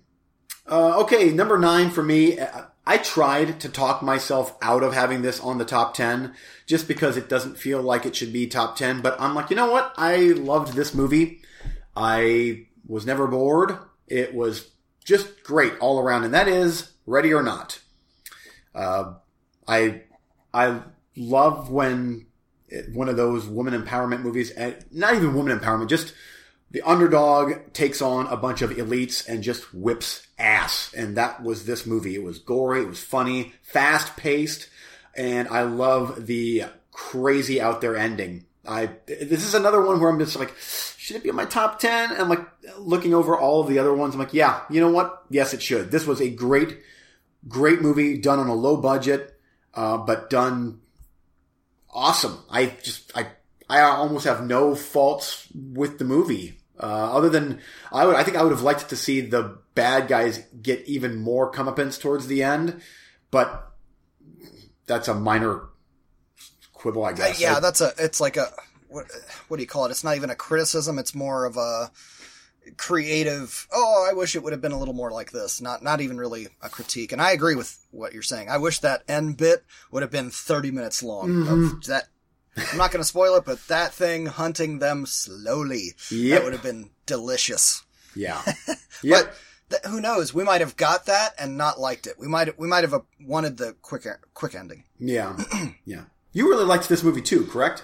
Uh, okay, number nine for me. Uh, I tried to talk myself out of having this on the top 10 just because it doesn't feel like it should be top 10, but I'm like, you know what? I loved this movie. I was never bored. It was just great all around, and that is Ready or Not. Uh, I, I love when one of those woman empowerment movies, not even woman empowerment, just the underdog takes on a bunch of elites and just whips ass. And that was this movie. It was gory, it was funny, fast paced, and I love the crazy out there ending. I this is another one where I'm just like, should it be in my top ten? And I'm like looking over all of the other ones. I'm like, yeah, you know what? Yes, it should. This was a great, great movie done on a low budget, uh, but done awesome. I just I I almost have no faults with the movie. Uh, other than I would, I think I would have liked to see the bad guys get even more comeuppance towards the end, but that's a minor quibble, I guess. Uh, yeah, that's a. It's like a what? What do you call it? It's not even a criticism. It's more of a creative. Oh, I wish it would have been a little more like this. Not not even really a critique. And I agree with what you're saying. I wish that end bit would have been 30 minutes long. Mm-hmm. that I'm not going to spoil it, but that thing hunting them slowly. Yep. That would have been delicious. Yeah. Yep. but th- who knows? We might have got that and not liked it. We might we might have uh, wanted the quick quick ending. Yeah. yeah. You really liked this movie too, correct?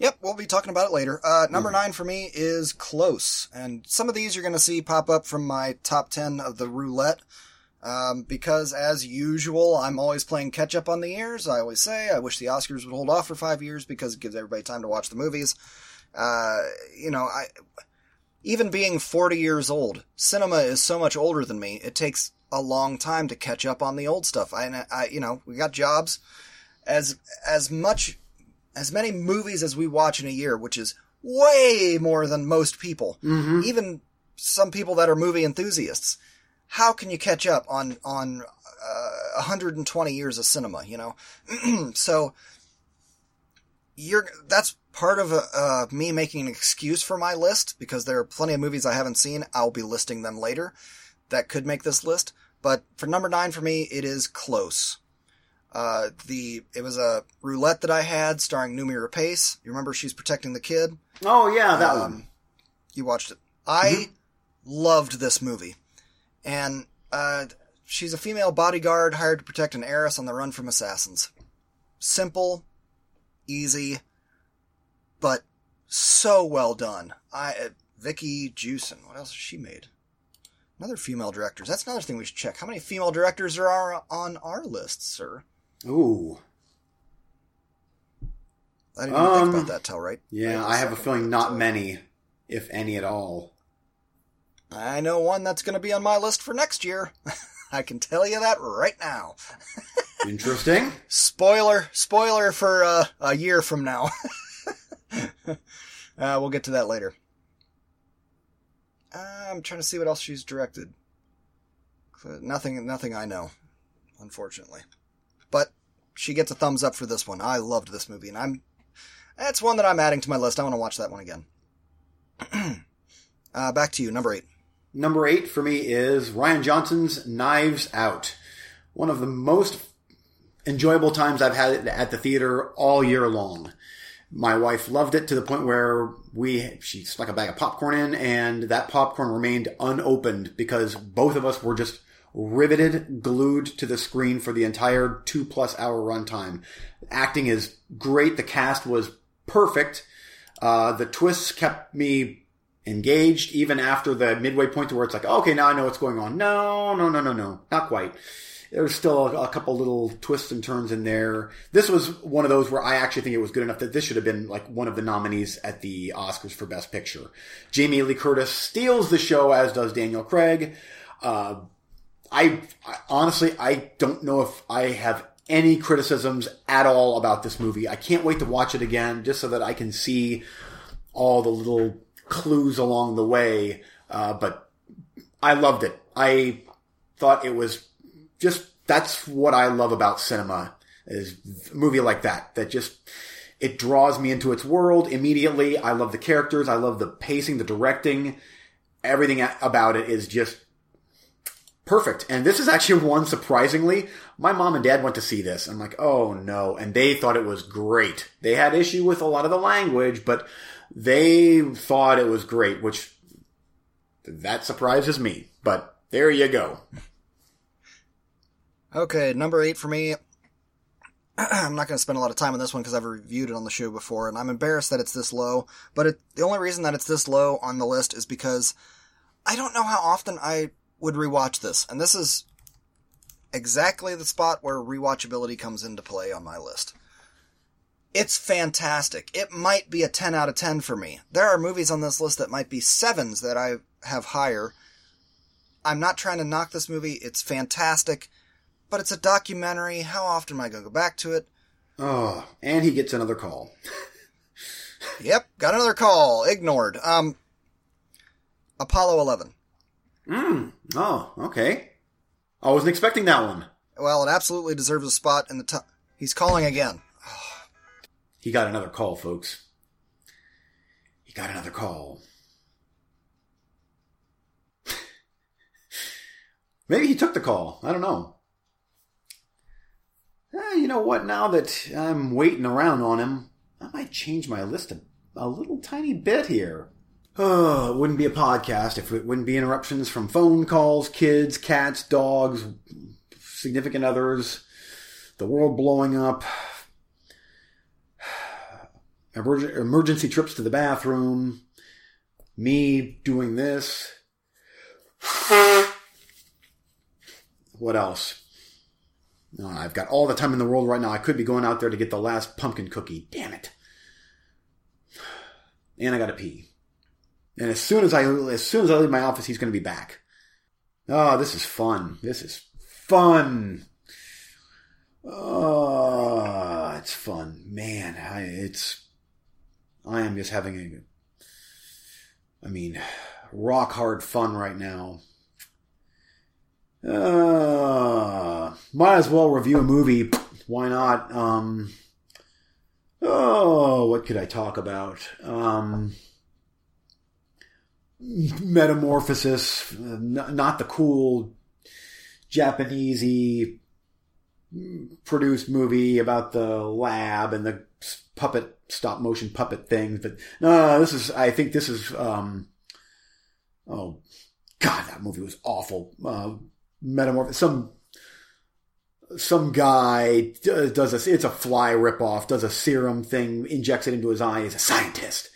Yep, we'll be talking about it later. Uh, number mm. nine for me is Close, and some of these you're going to see pop up from my top ten of the roulette. Um, because as usual, I'm always playing catch up on the years. I always say I wish the Oscars would hold off for five years because it gives everybody time to watch the movies. Uh, you know, I, even being 40 years old, cinema is so much older than me. It takes a long time to catch up on the old stuff. I, I you know, we got jobs as as much as many movies as we watch in a year, which is way more than most people. Mm-hmm. Even some people that are movie enthusiasts. How can you catch up on on uh, 120 years of cinema? You know, so you're that's part of uh, me making an excuse for my list because there are plenty of movies I haven't seen. I'll be listing them later that could make this list. But for number nine for me, it is close. Uh, the it was a roulette that I had starring Noomi Rapace. You remember she's protecting the kid. Oh yeah, that Um, one. You watched it. I Mm-hmm. loved this movie, and uh, she's a female bodyguard hired to protect an heiress on the run from assassins. Simple, easy, but so well done. I uh, Vicky Jewson. What else has she made? Another female directors. That's another thing we should check. How many female directors are on our list, sir? Ooh, I didn't even think Um, about that till right. yeah. right I have a feeling not many, if any at all. I know one that's going to be on my list for next year. I can tell you that right now. Interesting. Spoiler, spoiler for uh, a year from now. uh, we'll get to that later. Uh, I'm trying to see what else she's directed. Nothing, nothing I know, unfortunately. But she gets a thumbs up for this one. I loved this movie, and I'm. That's one that I'm adding to my list. I want to watch that one again. uh, back to you, number eight. Number eight for me is Rian Johnson's Knives Out. One of the most enjoyable times I've had at the theater all year long. My wife loved it to the point where we she stuck a bag of popcorn in, and that popcorn remained unopened because both of us were just riveted, glued to the screen for the entire two plus hour runtime. Acting is great. The cast was perfect. Uh, the twists kept me engaged even after the midway point to where it's like, okay, now I know what's going on. No, no, no, no, no, not quite. There's still a, a couple little twists and turns in there. This was one of those where I actually think it was good enough that this should have been like one of the nominees at the Oscars for Best Picture. Jamie Lee Curtis steals the show, as does Daniel Craig. Uh, I, I honestly, I don't know if I have any criticisms at all about this movie. I can't wait to watch it again just so that I can see all the little clues along the way. Uh, but I loved it. I thought it was just that's what I love about cinema is a movie like that that just it draws me into its world immediately. I love the characters. I love the pacing, the directing. Everything about it is just perfect. And this is actually one surprisingly, my mom and dad went to see this. I'm like, oh no. And they thought it was great. They had issue with a lot of the language, but they thought it was great, which that surprises me. But there you go. Okay, number eight for me. I'm not going to spend a lot of time on this one because I've reviewed it on the show before, and I'm embarrassed that it's this low. But it, the only reason that it's this low on the list is because I don't know how often I would rewatch this, and this is exactly the spot where rewatchability comes into play on my list. It's fantastic. It might be a 10 out of 10 for me. There are movies on this list that might be sevens that I have higher. I'm not trying to knock this movie. It's fantastic but it's a documentary. How often am I going to go back to it? Oh, and he gets another call. Yep, got another call. Ignored. Um, Apollo 11. Mm. Oh, okay. I wasn't expecting that one. Well, it absolutely deserves a spot in the top. He's calling again. He got another call, folks. He got another call. Maybe he took the call. I don't know. Eh, you know what? Now that I'm waiting around on him, I might change my list a, a little tiny bit here. Oh, it wouldn't be a podcast if it wouldn't be interruptions from phone calls, kids, cats, dogs, significant others, the world blowing up, emergency trips to the bathroom, me doing this. What else? No, I've got all the time in the world right now. I could be going out there to get the last pumpkin cookie. Damn it. And I gotta pee. And as soon as I as soon as I leave my office, he's gonna be back. Oh, this is fun. This is fun. Oh, it's fun, man. I, it's. I am just having a. I mean, rock hard fun right now. Uh, might as well review a movie. Why not? Um. Oh, what could I talk about? Um. Metamorphosis, not the cool Japanesey produced movie about the lab and the puppet stop motion puppet things. But no, no, this is. I think this is. Um, oh God, that movie was awful. Uh, Metamorph. Some some guy does a. It's a fly ripoff. Does a serum thing, injects it into his eye. He's a scientist,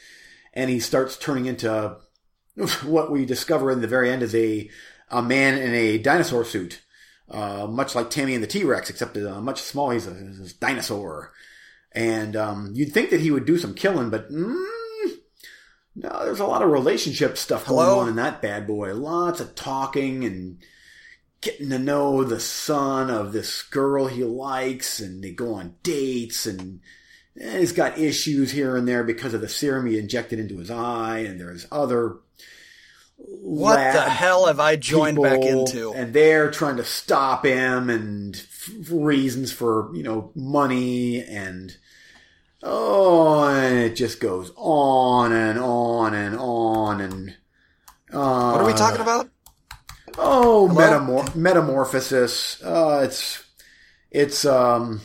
and he starts turning into what we discover in the very end is a a man in a dinosaur suit uh, much like Tammy and the T Rex, except uh, much smaller. He's a, he's a dinosaur, and um, you'd think that he would do some killing, but mm, no, there's a lot of relationship stuff going Hello? on in that bad boy. Lots of talking and getting to know the son of this girl he likes, and they go on dates, and eh, he's got issues here and there because of the serum he injected into his eye, and there's other. What the hell have I joined back into? and they're trying to stop him and f- reasons for you know money and oh and it just goes on and on and on and uh, what are we talking about? oh metamor- metamorphosis uh, it's it's um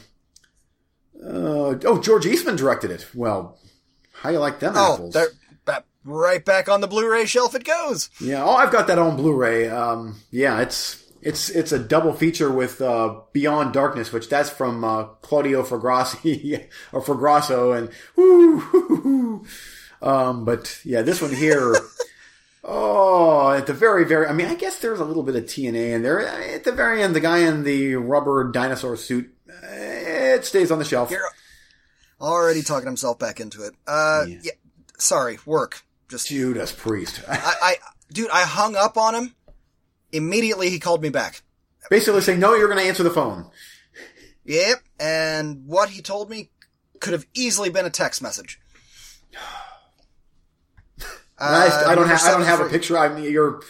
uh, oh George Eastman directed it well how you like them Oh, apples right back on the Blu-ray shelf. It goes. Yeah, oh, I've got that on Blu-ray. Um, yeah, it's it's it's a double feature with uh, Beyond Darkness, which that's from uh, Claudio Fragrassi or Fragrasso, and whoo, hoo, hoo, hoo. um, but yeah, this one here. oh, at the very very, I mean, I guess there's a little bit of TNA in there. At the very end, the guy in the rubber dinosaur suit, eh, it stays on the shelf. You're already talking himself back into it. Uh, Yeah. yeah. Sorry, work. Just Judas Priest. I, I, dude, I hung up on him. Immediately, he called me back. Basically saying, no, you're going to answer the phone. Yep, and what he told me could have easily been a text message. And I, I don't Uh, have I don't have a picture. I mean, you're.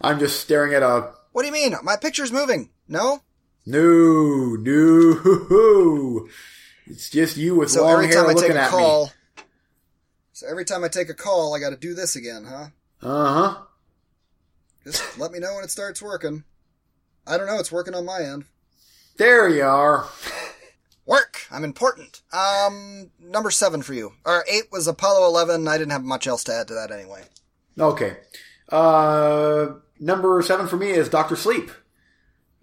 I'm just staring at a What do you mean? My picture's moving. No. no, no. It's just you with So long hair looking at call, so every time I take a call, I got to do this again, huh? Uh huh. Just let me know when it starts working. I don't know. It's working on my end. There you are. Work. I'm important. Um, number seven for you. Or eight was Apollo 11. I didn't have much else to add to that anyway. Okay. Uh, number seven for me is Doctor Sleep.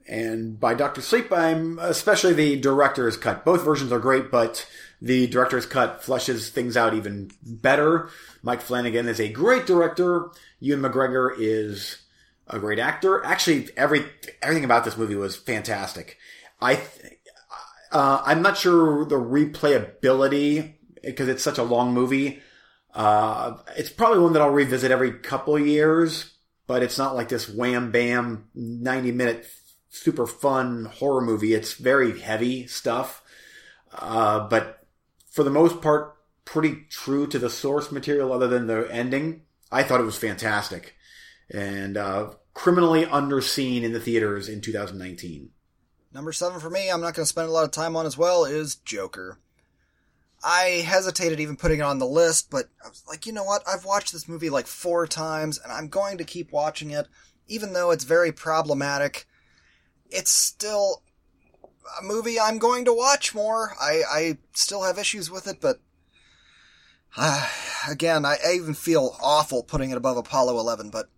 And by Doctor Sleep, I'm especially the director's cut. Both versions are great, but the director's cut flushes things out even better. Mike Flanagan is a great director. Ewan McGregor is a great actor. Actually, every everything about this movie was fantastic. I, th- uh, I'm not sure the replayability because it's such a long movie. Uh, it's probably one that I'll revisit every couple years, but it's not like this wham bam 90 minute super fun horror movie. It's very heavy stuff. Uh, but for the most part, pretty true to the source material other than the ending. I thought it was fantastic and, uh, criminally underseen in the theaters in 2019. Number seven for me, I'm not going to spend a lot of time on as well, is Joker. I hesitated even putting it on the list, but I was like, you know what? I've watched this movie like four times, and I'm going to keep watching it, even though it's very problematic. It's still a movie I'm going to watch more. I, I still have issues with it, but uh, again, I, I even feel awful putting it above Apollo 11, but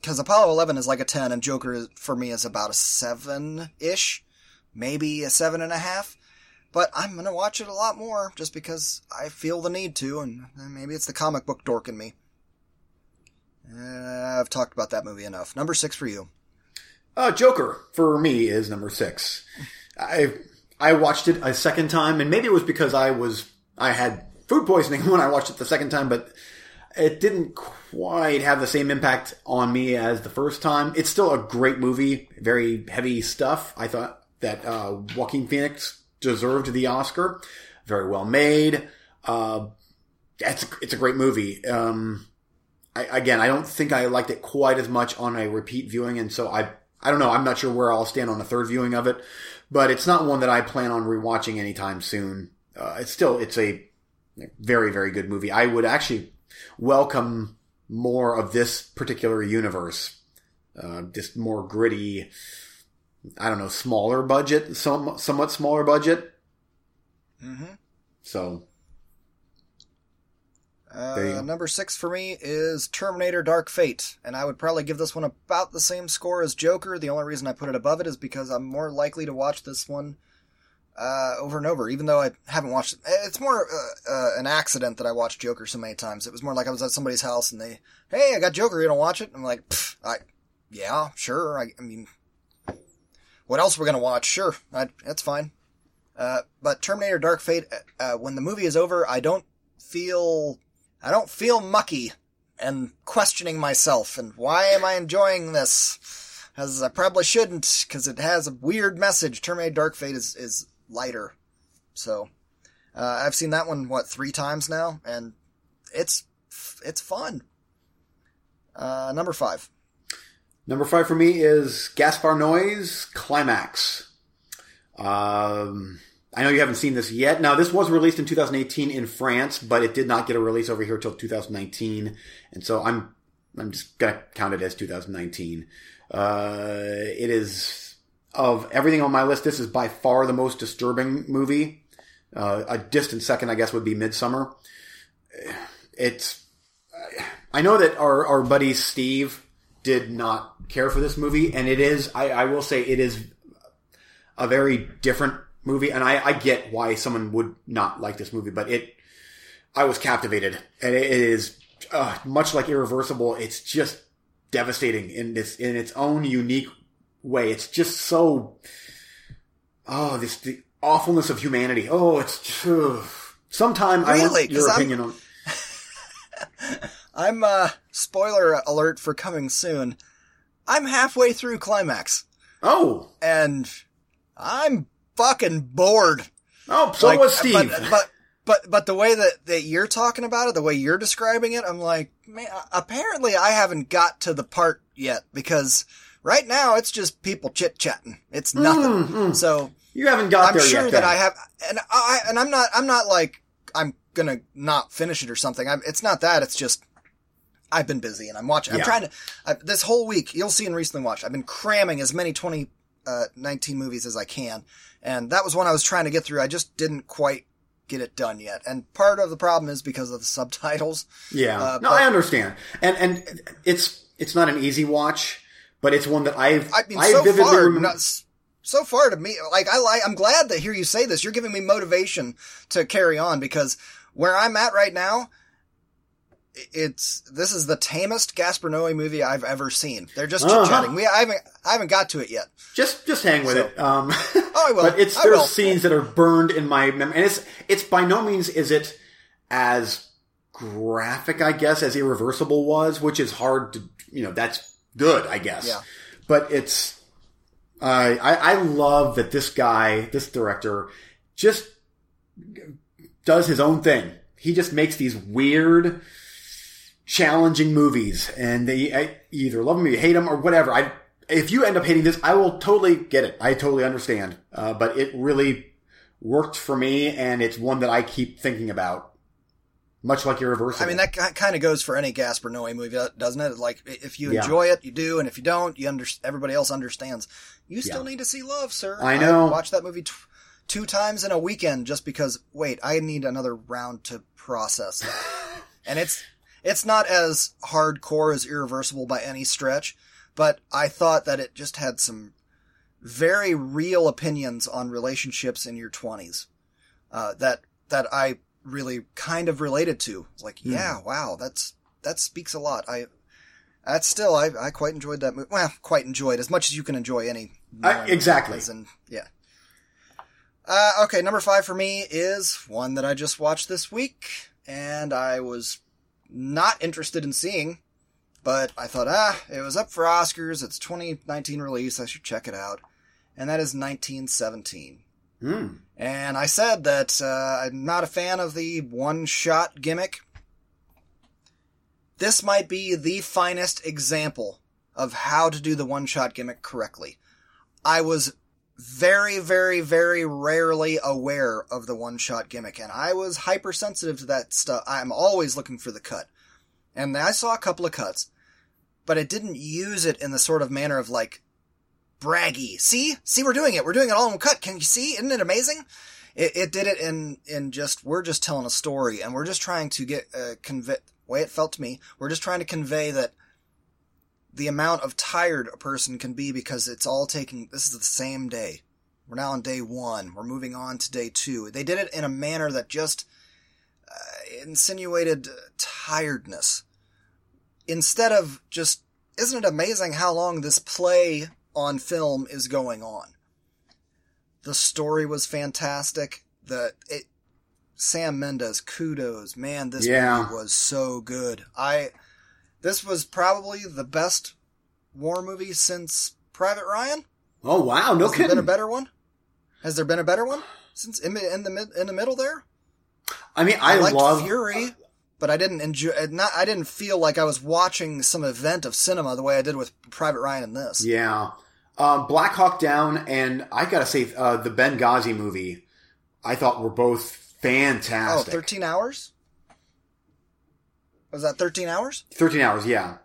because Apollo 11 is like a 10 and Joker for me is about a 7-ish, maybe a 7.5. But I'm going to watch it a lot more just because I feel the need to, and maybe it's the comic book dork in me. Uh, I've talked about that movie enough. Number six for you. Uh, Joker for me is number six. I I watched it a second time, and maybe it was because I was I had food poisoning when I watched it the second time. But it didn't quite have the same impact on me as the first time. It's still a great movie, very heavy stuff. I thought that uh, Joaquin Phoenix deserved the Oscar. Very well made. Uh, it's it's a great movie. Um, I, again, I don't think I liked it quite as much on a repeat viewing, and so I I don't know. I'm not sure where I'll stand on a third viewing of it, but it's not one that I plan on rewatching anytime soon. Uh, it's still it's a very very good movie. I would actually welcome more of this particular universe, uh, just more gritty. I don't know, smaller budget, some somewhat smaller budget. Mm-hmm. So uh, number six for me is Terminator Dark Fate, and I would probably give this one about the same score as Joker. The only reason I put it above it is because I'm more likely to watch this one uh, over and over, even though I haven't watched it. It's more uh, uh an accident that I watched Joker so many times. It was more like I was at somebody's house and they, hey, I got Joker, you don't watch it? I'm like, I, yeah, sure. I, I, mean, what else we're we gonna watch? Sure, I, that's fine. Uh, but Terminator Dark Fate, uh, when the movie is over, I don't feel I don't feel mucky and questioning myself and why am I enjoying this? As I probably shouldn't, because it has a weird message. Terminator Dark Fate is, is lighter. So, uh, I've seen that one, what, three times now? And it's, it's fun. Uh, number five. Number five for me is Gaspar Noé's Climax. Um, I know you haven't seen this yet. Now, this was released in 2018 in France, but it did not get a release over here until 2019, and so I'm I'm just gonna count it as 2019. Uh, it is of everything on my list. This is by far the most disturbing movie. Uh, a distant second, I guess, would be Midsommar. It's I know that our our buddy Steve did not care for this movie, and it is I, I will say it is a very different movie, and I, I get why someone would not like this movie, but it, I was captivated, and it is uh, much like Irreversible. It's just devastating in this in its own unique way. It's just so, oh, this the awfulness of humanity. Oh, it's uh, sometime really? I want your opinion I'm, on. I'm uh spoiler alert for coming soon. I'm halfway through climax. Oh, and I'm fucking bored. Oh, so like, was Steve. But, but but but the way that that you're talking about it, the way you're describing it, I'm like, man. Apparently, I haven't got to the part yet because right now it's just people chit chatting. It's nothing. Mm, mm. So you haven't got I'm there sure yet. that I have, and I and I'm not. I'm not like I'm gonna not finish it or something. I'm, it's not that. It's just I've been busy and I'm watching. I'm trying to. I, this whole week, you'll see in recently watched. I've been cramming as many 20 uh, 19 movies as I can. And that was one I was trying to get through. I just didn't quite get it done yet. And part of the problem is because of the subtitles. Yeah. Uh, no, I understand. And, and it's, it's not an easy watch, but it's one that I've, I mean, I so vividly far, remember. Not, so far to me, like I like, I'm glad to hear you say this. You're giving me motivation to carry on because where I'm at right now, it's this is the tamest Gaspar Noé movie I've ever seen. They're just chit chatting. Uh-huh. We I haven't I haven't got to it yet. Just just hang with so. it. Um, oh, I will. but it's there's scenes that are burned in my memory, and it's it's by no means is it as graphic, I guess, as Irreversible was, which is hard to you know that's good, I guess. Yeah. But it's uh, I I love that this guy, this director, just does his own thing. He just makes these weird challenging movies, and they I, either love them or you hate them or whatever. I if you end up hating this, I will totally get it. I totally understand. Uh, but it really worked for me, and it's one that I keep thinking about. Much like Irreversible. I mean, that kind of goes for any Gaspar Noé movie, doesn't it? Like, if you enjoy it, you do, and if you don't, you under- everybody else understands. You still yeah. need to see love, sir. I know. I watched that movie t- two times in a weekend just because, wait, I need another round to process that. and it's it's not as hardcore as Irreversible by any stretch, but I thought that it just had some very real opinions on relationships in your 20s uh, that that I really kind of related to. Like, mm. yeah, wow, that's that speaks a lot. I that's still I I quite enjoyed that movie. Well, quite enjoyed as much as you can enjoy any. Uh, exactly. And yeah. Uh, okay, number five for me is one that I just watched this week, and I was not interested in seeing, but I thought, ah, it was up for Oscars. It's 2019 release. I should check it out. And that is 1917. Hmm. And I said that uh, I'm not a fan of the one shot gimmick. This might be the finest example of how to do the one shot gimmick correctly. I was very, very, very rarely aware of the one shot gimmick, and I was hypersensitive to that stuff. I'm always looking for the cut. And I saw a couple of cuts, but it didn't use it in the sort of manner of like, braggy. See? See, we're doing it. We're doing it all in one cut. Can you see? Isn't it amazing? It, it did it in, in just, we're just telling a story and we're just trying to get, uh, convey, way it felt to me, we're just trying to convey that the amount of tired a person can be because it's all taking, this is the same day. We're now on day one. We're moving on to day two. They did it in a manner that just uh, insinuated tiredness. Instead of just, isn't it amazing how long this play on film is going on? The story was fantastic. The, it, Sam Mendes, kudos. Man, this Yeah. movie was so good. I, this was probably the best war movie since Private Ryan. Oh wow, no Has there been a better one? Has there been a better one since in, the- in the mid, in the middle there? I mean, I, liked love Fury, but I didn't enjoy. Not I didn't feel like I was watching some event of cinema the way I did with Private Ryan in this. Yeah. Um, Black Hawk Down and I gotta say, uh, the Benghazi movie, I thought were both Oh, fantastic. 13 hours. Was that 13 hours? 13 hours, yeah.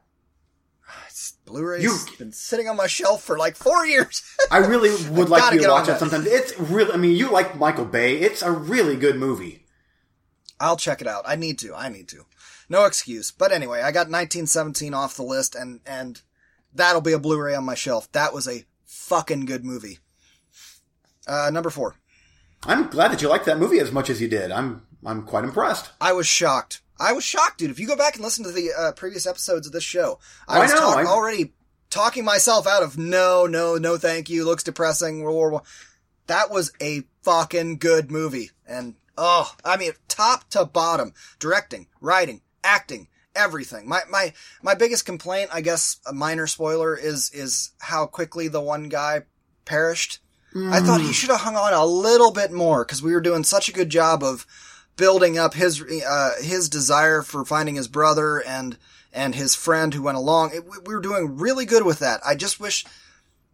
Blu-ray's You- been sitting on my shelf for like four years. I really would like you to watch it that. sometime. It's really, I mean, you like Michael Bay. It's a really good movie. I'll check it out. I need to. I need to. No excuse. But anyway, I got 1917 off the list, and and that'll be a Blu-ray on my shelf. That was a fucking good movie. Uh, number four. I'm glad that you liked that movie as much as you did. I'm, I'm quite impressed. I was shocked. I was shocked, dude. If you go back and listen to the uh, previous episodes of this show, I I was know, talk- already talking myself out of no, no, no, thank you. Looks depressing. World War One. That was a fucking good movie, and oh, I mean, top to bottom, directing, writing, acting, everything. My my my biggest complaint, I guess, a minor spoiler, is is how quickly the one guy perished. I thought he should have hung on a little bit more because we were doing such a good job of building up his uh, his desire for finding his brother and and his friend who went along. It, we we were doing really good with that. I just wish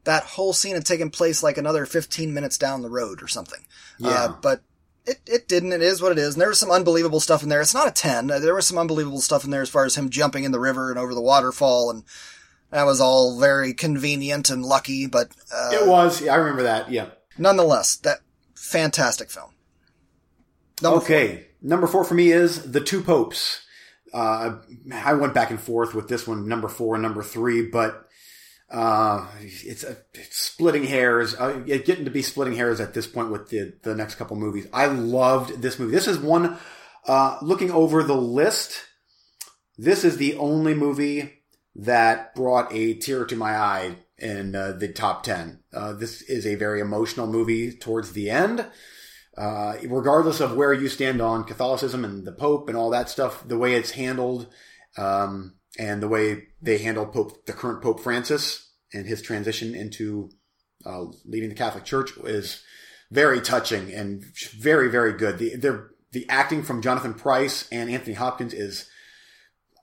that whole scene had taken place like another 15 minutes down the road or something. Yeah. Uh, but it, it didn't. It is what it is. And there was some unbelievable stuff in there. It's not a 10. Uh, There was some unbelievable stuff in there as far as him jumping in the river and over the waterfall. And that was all very convenient and lucky. But uh, It was, yeah, I remember that, yeah. nonetheless, that fantastic film. Number four. Okay, number four for me is The Two Popes. Uh, I went back and forth with this one, number four and number three, but uh, it's, a, it's splitting hairs. Uh, it's getting to be splitting hairs at this point with the, the next couple movies. I loved this movie. This is one, uh, looking over the list, this is the only movie that brought a tear to my eye in uh, the top 10. Uh, this is a very emotional movie towards the end uh, regardless of where you stand on Catholicism and the Pope and all that stuff, the way it's handled, um, and the way they handle Pope, the current Pope Francis and his transition into uh, leading the Catholic Church is very touching and very, very good. The the the acting from Jonathan Pryce and Anthony Hopkins is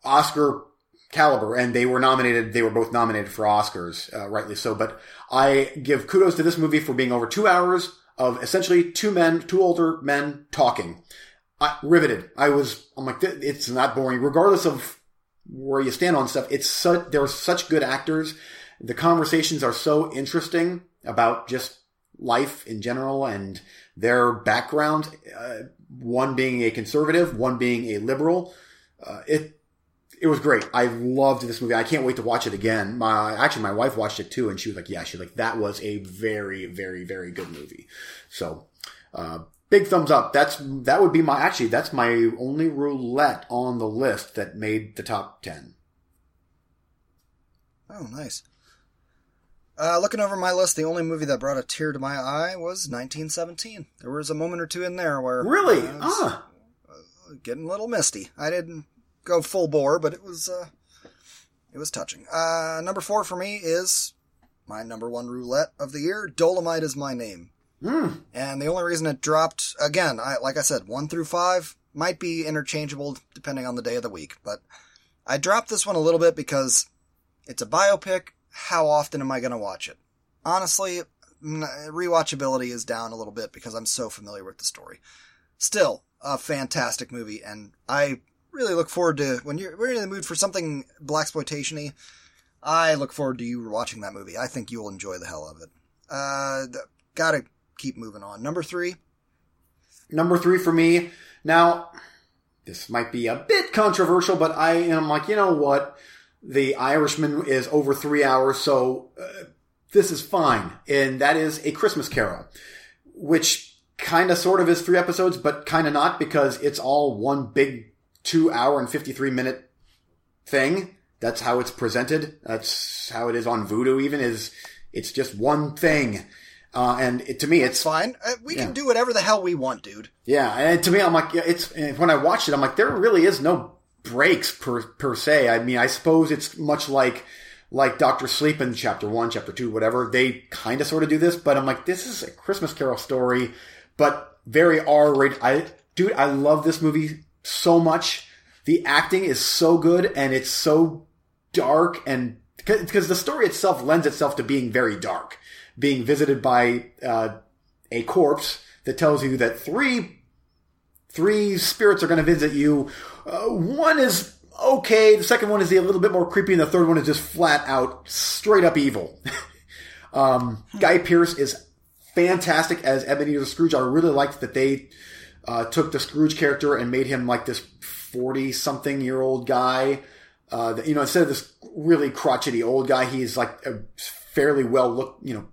Oscar caliber, and they were nominated. They were both nominated for Oscars, uh, rightly so. But I give kudos to this movie for being over two hours of essentially two men, two older men talking. I, riveted. I was. I'm like, it's not boring, regardless of where you stand on stuff. It's such. There are such good actors. The conversations are so interesting about just life in general and their background. Uh, one being a conservative, one being a liberal. Uh, it it was great. I loved this movie. I can't wait to watch it again. My actually, my wife watched it too, and she was like, "Yeah, she's like that was a very, very, very good movie." So, uh, big thumbs up. That's that would be my actually that's my only roulette on the list that made the top ten. Oh, nice. Uh, looking over my list, the only movie that brought a tear to my eye was 1917. There was a moment or two in there where Really? Ah, getting a little misty. I didn't. Go full bore, but it was uh, it was touching. Uh, number four for me is my number one roulette of the year. Dolomite is my name, Mm. and the only reason it dropped again, I like I said, one through five might be interchangeable depending on the day of the week, but I dropped this one a little bit because it's a biopic. How often am I going to watch it? Honestly, rewatchability is down a little bit because I'm so familiar with the story. Still, a fantastic movie, and I really look forward to when you're we're in the mood for something black exploitationy. I look forward to you watching that movie. I think you'll enjoy the hell of it. Uh, gotta keep moving on. Number three, Number three for me. Now, this might be a bit controversial, but I am like, you know what? The Irishman is over three hours, so uh, this is fine. And that is A Christmas Carol, which kind of sort of is three episodes, but kind of not because it's all one big two hour and 53 minute thing. That's how it's presented. That's how it is on Vudu even is it's just one thing. Uh, and it, to me, it's it's fine. Uh, we Yeah. can do whatever the hell we want, dude. yeah, and to me, I'm like, it's when I watched it, I'm like, there really is no breaks per per se. I mean, I suppose it's much like like Doctor Sleep in Chapter One, Chapter Two, whatever. They kind of sort of do this, but I'm like, this is a Christmas Carol story, but very R rated. I dude, I love this movie so much. The acting is so good, and it's so dark, and because the story itself lends itself to being very dark, being visited by uh, a corpse that tells you that three three spirits are going to visit you. Uh, one is okay. The second one is a little bit more creepy, and the third one is just flat out straight up evil. um, Guy Pearce is fantastic as Ebenezer Scrooge. I really liked that they uh, took the Scrooge character and made him like this forty something year old guy. Uh, that, you know, instead of this really crotchety old guy, he's like a fairly well look, you know,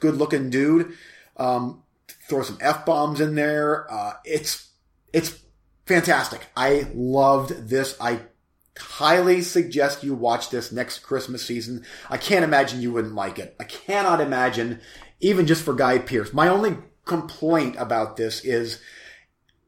good looking dude. Um, throw some f bombs in there. Uh, it's it's fantastic. I loved this. I highly suggest you watch this next Christmas season. I can't imagine you wouldn't like it. I cannot imagine, even just for Guy Pearce. My only complaint about this is.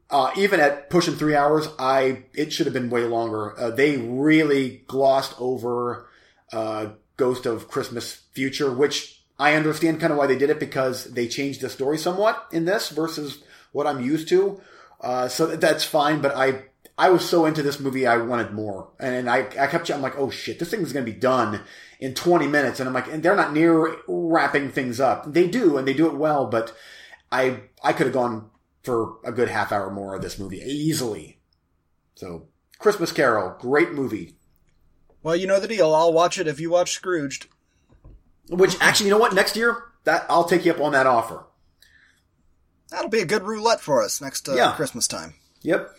Uh, even at pushing three hours, I it should have been way longer. Uh, they really glossed over uh, Ghost of Christmas Future, which I understand kind of why they did it because they changed the story somewhat in this versus what I'm used to. Uh, so that's fine, but I I was so into this movie, I wanted more, and I I kept I'm like, oh shit, this thing's gonna be done in 20 minutes, and I'm like, and they're not near wrapping things up. They do, and they do it well, but I I could have gone for a good half hour more of this movie easily. So Christmas Carol, great movie. Well, you know the deal. I'll watch it if you watch Scrooged. Which actually, you know what? Next year, that I'll take you up on that offer. That'll be a good roulette for us next uh, Yeah. Christmas time. Yep.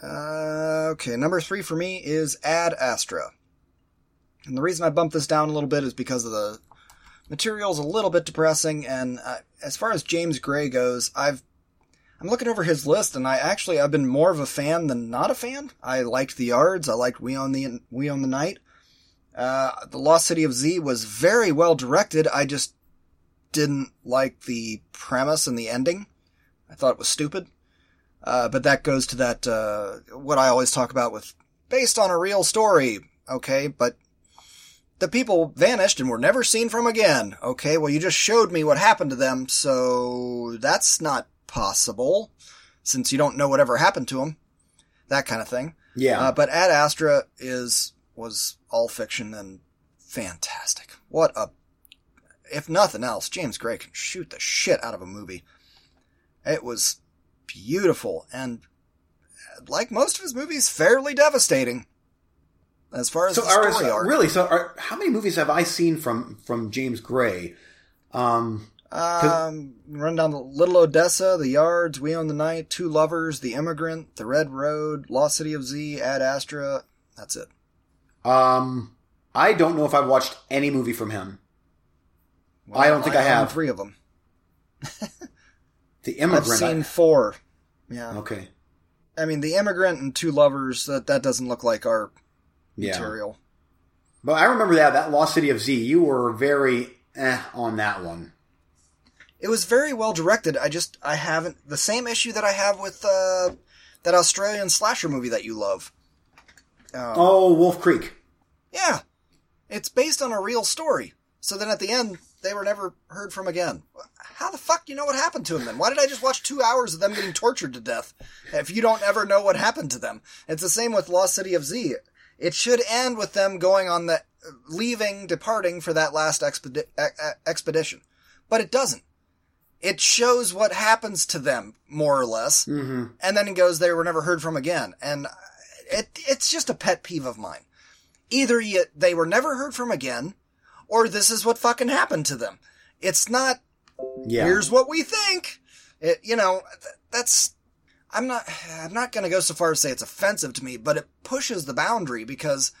Uh, okay, number three for me is Ad Astra. And the reason I bumped this down a little bit is because of the material's a little bit depressing, and uh, as far as James Gray goes, I've I'm looking over his list, and I actually I've been more of a fan than not a fan. I liked the Yards, I liked We Own the We Own the Night. Uh, the Lost City of Z was very well directed. I just didn't like the premise and the ending. I thought it was stupid. Uh, but that goes to that, uh, what I always talk about with based on a real story. Okay, but the people vanished and were never seen from again. Okay, well, you just showed me what happened to them, so that's not possible since you don't know whatever happened to them. That kind of thing. Yeah. Uh, but Ad Astra is was all fiction and fantastic. What a if nothing else, James Gray can shoot the shit out of a movie. It was beautiful and like most of his movies, fairly devastating. As far as so the are, story arc. really, so are, how many movies have I seen from from James Gray? Um, Um, run down the Little Odessa, The Yards, We Own the Night, Two Lovers, The Immigrant, The Red Road, Lost City of Z, Ad Astra. That's it. um, I don't know if I've watched any movie from him. I don't think I have. three of them. The I've Immigrant. seen four. Yeah. Okay. I mean, The Immigrant and Two Lovers, that, that doesn't look like our Yeah. material. But I remember that that Lost City of Z. You were very eh on that one. It was very well directed. I just, I haven't, the same issue that I have with, uh, that Australian slasher movie that you love. Oh, Wolf Creek. Yeah, it's based on a real story. So then at the end, they were never heard from again. How the fuck do you know what happened to them then? Why did I just watch two hours of them getting tortured to death if you don't ever know what happened to them? It's the same with Lost City of Z. It should end with them going on the leaving, departing for that last expedi- expedition, but it doesn't. It shows what happens to them more or less, mm-hmm. and then it goes they were never heard from again, and it it's just a pet peeve of mine. Either you, they were never heard from again, or this is what fucking happened to them. It's not Yeah. here's what we think. It, you know, th- that's, I'm not, I'm not going to go so far as to say it's offensive to me, but it pushes the boundary because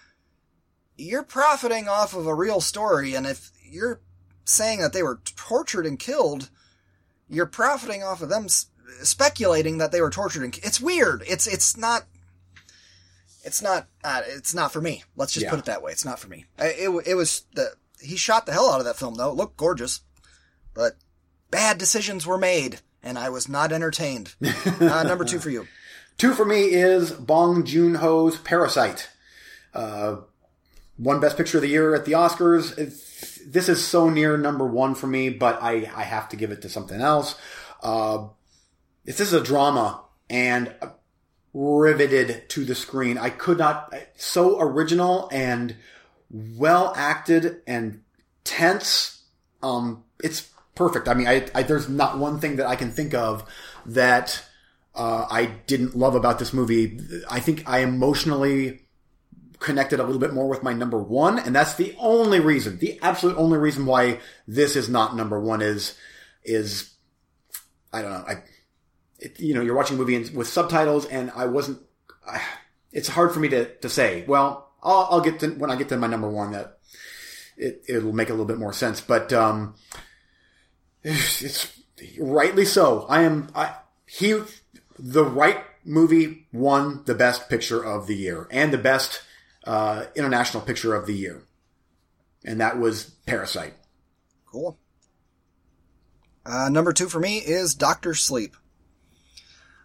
you're profiting off of a real story. And if you're saying that they were tortured and killed, you're profiting off of them speculating that they were tortured and, it's weird. It's, it's not, it's not, uh, it's not for me. Let's just Yeah. put it that way. It's not for me. I- It, it was the, he shot the hell out of that film though. It looked gorgeous, but bad decisions were made and I was not entertained. Uh, number two for you. Two for me is Bong Joon Ho's Parasite. Uh, one Best Picture of the Year at the Oscars. It's, this is so near number one for me, but I, I have to give it to something else. Uh, this is a drama and riveted to the screen. I could not, so original and well acted and tense. Um, it's perfect. I mean, I, I, there's not one thing that I can think of that uh, I didn't love about this movie. I think I emotionally connected a little bit more with my number one, and that's the only reason, the absolute only reason why this is not number one is is I don't know. I it, you know you're watching a movie with subtitles, and I wasn't. I, it's hard for me to to say. Well, I'll, I'll get to when I get to my number one that it it'll make a little bit more sense, but um, it's, it's rightly so. I am I he the right movie won the best picture of the year and the best uh, international picture of the year, and that was Parasite. Cool. Uh, number two for me is Doctor Sleep.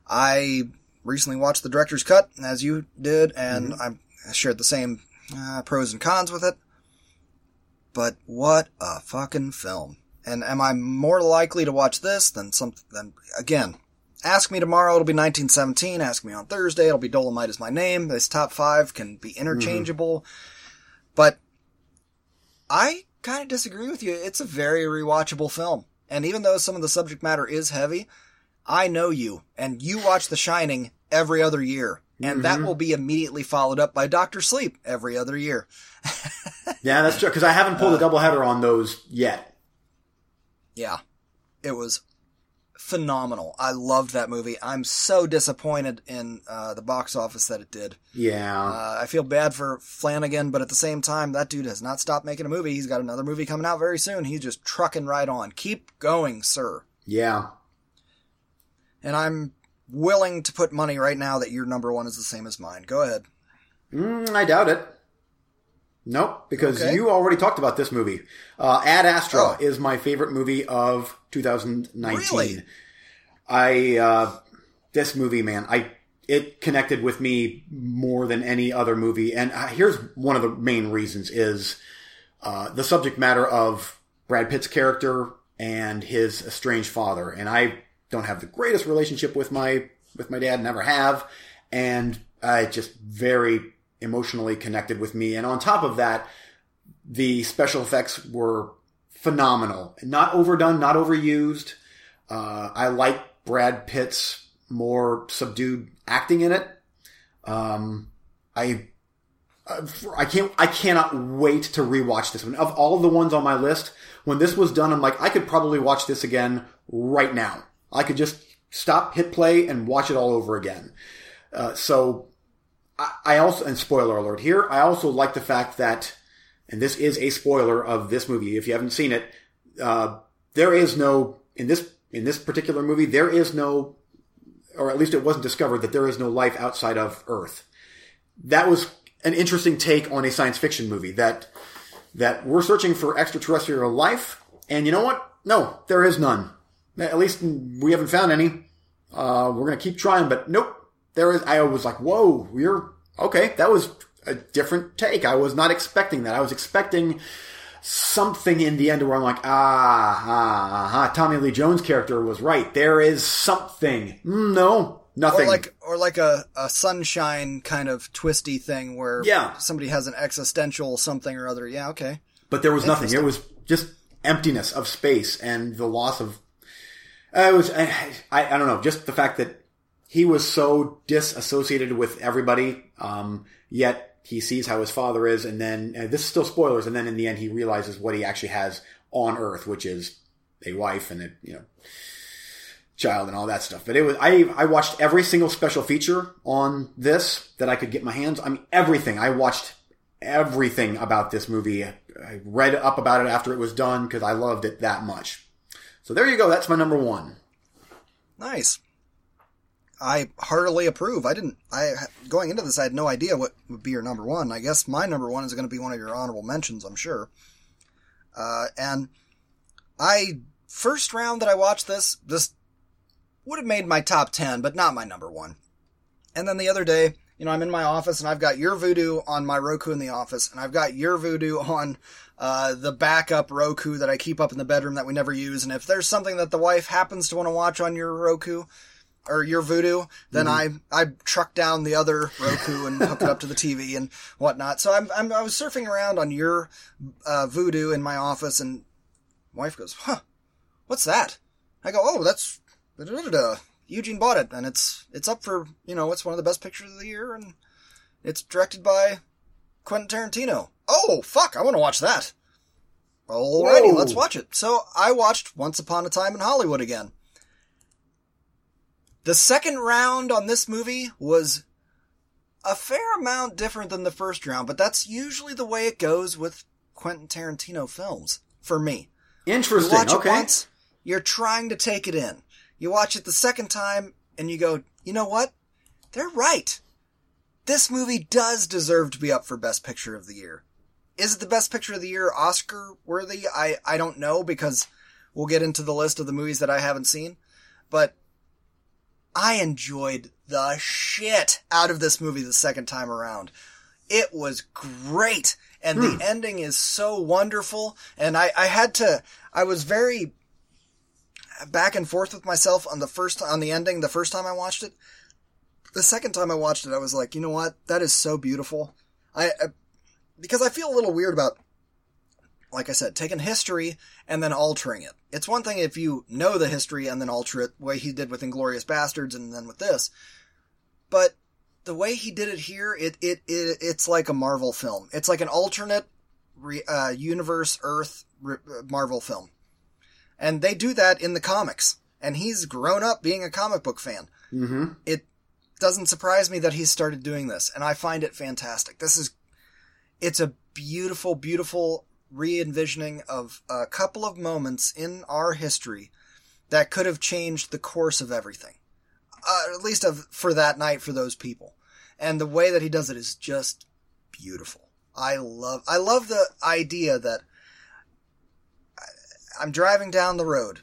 I recently watched the director's cut, as you did, and I shared the same uh, pros and cons with it. But what a fucking film! And am I more likely to watch this than some? Than again, ask me tomorrow. It'll be 1917. Ask me on Thursday. It'll be Dolemite is my name. This top five can be mm-hmm. interchangeable, but I kind of disagree with you. It's a very rewatchable film. And even though some of the subject matter is heavy, I know you, and you watch The Shining every other year. And that mm-hmm. will be immediately followed up by Doctor Sleep every other year. Yeah, that's true because I haven't pulled a uh, doubleheader on those yet. Yeah. It was phenomenal. I loved that movie. I'm so disappointed in uh, the box office that it did. Yeah, Uh, I feel bad for Flanagan, but at the same time, that dude has not stopped making a movie. He's got another movie coming out very soon. He's just trucking right on. Keep going, sir. yeah. And I'm willing to put money right now that your number one is the same as mine. Go ahead. Mm, I doubt it. Nope, because Okay. you already talked about this movie. Uh, Ad Astra Oh. is my favorite movie of 2019. Really? I uh, this movie, man, I it connected with me more than any other movie, and uh, here's one of the main reasons: is uh, the subject matter of Brad Pitt's character and his estranged father, and I don't have the greatest relationship with my with my dad, never have, and uh, it just very emotionally connected with me. And on top of that, the special effects were phenomenal, not overdone, not overused. Uh, I like Brad Pitt's more subdued acting in it. Um, I uh, I can't I cannot wait to rewatch this one. Of all the ones on my list, when this was done, I'm like I could probably watch this again right now. I could just stop, hit play, and watch it all over again. Uh, so I, I also and spoiler alert here. I also like the fact that, and this is a spoiler of this movie. If you haven't seen it, uh, there is no in this in this particular movie there is no, or at least it wasn't discovered that there is no life outside of Earth that was an interesting take on a science fiction movie that that we're searching for extraterrestrial life and you know what no there is none at least we haven't found any uh, we're going to keep trying but nope there is. I was like, whoa, you're okay. That was a different take. I was not expecting that. I was expecting something in the end where I'm like, ah, ah, ah, Tommy Lee Jones' character was right. There is something. No, nothing. Or like, or like a, a sunshine kind of twisty thing where Yeah. somebody has an existential something or other. Yeah, okay. but there was nothing. It was just emptiness of space and the loss of. Uh, it was. I I don't know. Just the fact that he was so disassociated with everybody, um, yet he sees how his father is, and then uh, this is still spoilers. And then in the end, he realizes what he actually has on Earth, which is a wife and a you know child and all that stuff. But it was I I watched every single special feature on this that I could get my hands. I mean everything. I watched everything about this movie. I read up about it after it was done because I loved it that much. So there you go. That's my number one. Nice. I heartily approve. I didn't. I going into this, I had no idea what would be your number one. I guess my number one is going to be one of your honorable mentions. I'm sure. Uh, and I first round that I watched this, this would have made my top ten, but not my number one. And then the other day, you know, I'm in my office and I've got your Vudu on my Roku in the office, and I've got your Vudu on uh, the backup Roku that I keep up in the bedroom that we never use. And if there's something that the wife happens to want to watch on your Roku or your Vudu, then I I truck down the other Roku and hook it up to the TV and whatnot. So I'm, I'm I was surfing around on your uh, Vudu in my office, and wife goes, "Huh, what's that?" I go, "Oh, that's da-da-da-da. Eugene bought it, and it's it's up for you know it's one of the best pictures of the year, and it's directed by Quentin Tarantino. Oh fuck, I want to watch that. Alrighty, Whoa. let's watch it. So I watched Once Upon a Time in Hollywood again. The second round on this movie was a fair amount different than the first round, but that's usually the way it goes with Quentin Tarantino films for me. You Interesting. watch okay. it once, you're trying to take it in. You watch it the second time, and you go, you know what? They're right. This movie does deserve to be up for Best Picture of the Year. Is it the Best Picture of the Year Oscar worthy? I, I don't know because we'll get into the list of the movies that I haven't seen. But I enjoyed the shit out of this movie the second time around. It was great. And the hmm. ending is so wonderful. And I, I had to, I was very back and forth with myself on the first, on the ending the first time I watched it. The second time I watched it, I was like, you know what? That is so beautiful. I, I because I feel a little weird about, like I said, taking history and then altering it. It's one thing if you know the history and then alter it, the way he did with Inglourious Basterds and then with this. But the way he did it here, it, it, it it's like a Marvel film. It's like an alternate re, uh, universe Earth re, uh, Marvel film. And they do that in the comics. And he's grown up being a comic book fan. Mm-hmm. It doesn't surprise me that he started doing this, and I find it fantastic. This is, it's a beautiful, beautiful re-envisioning of a couple of moments in our history that could have changed the course of everything. Uh, at least of, for that night for those people. And the way that he does it is just beautiful. I love, I love the idea that I'm driving down the road.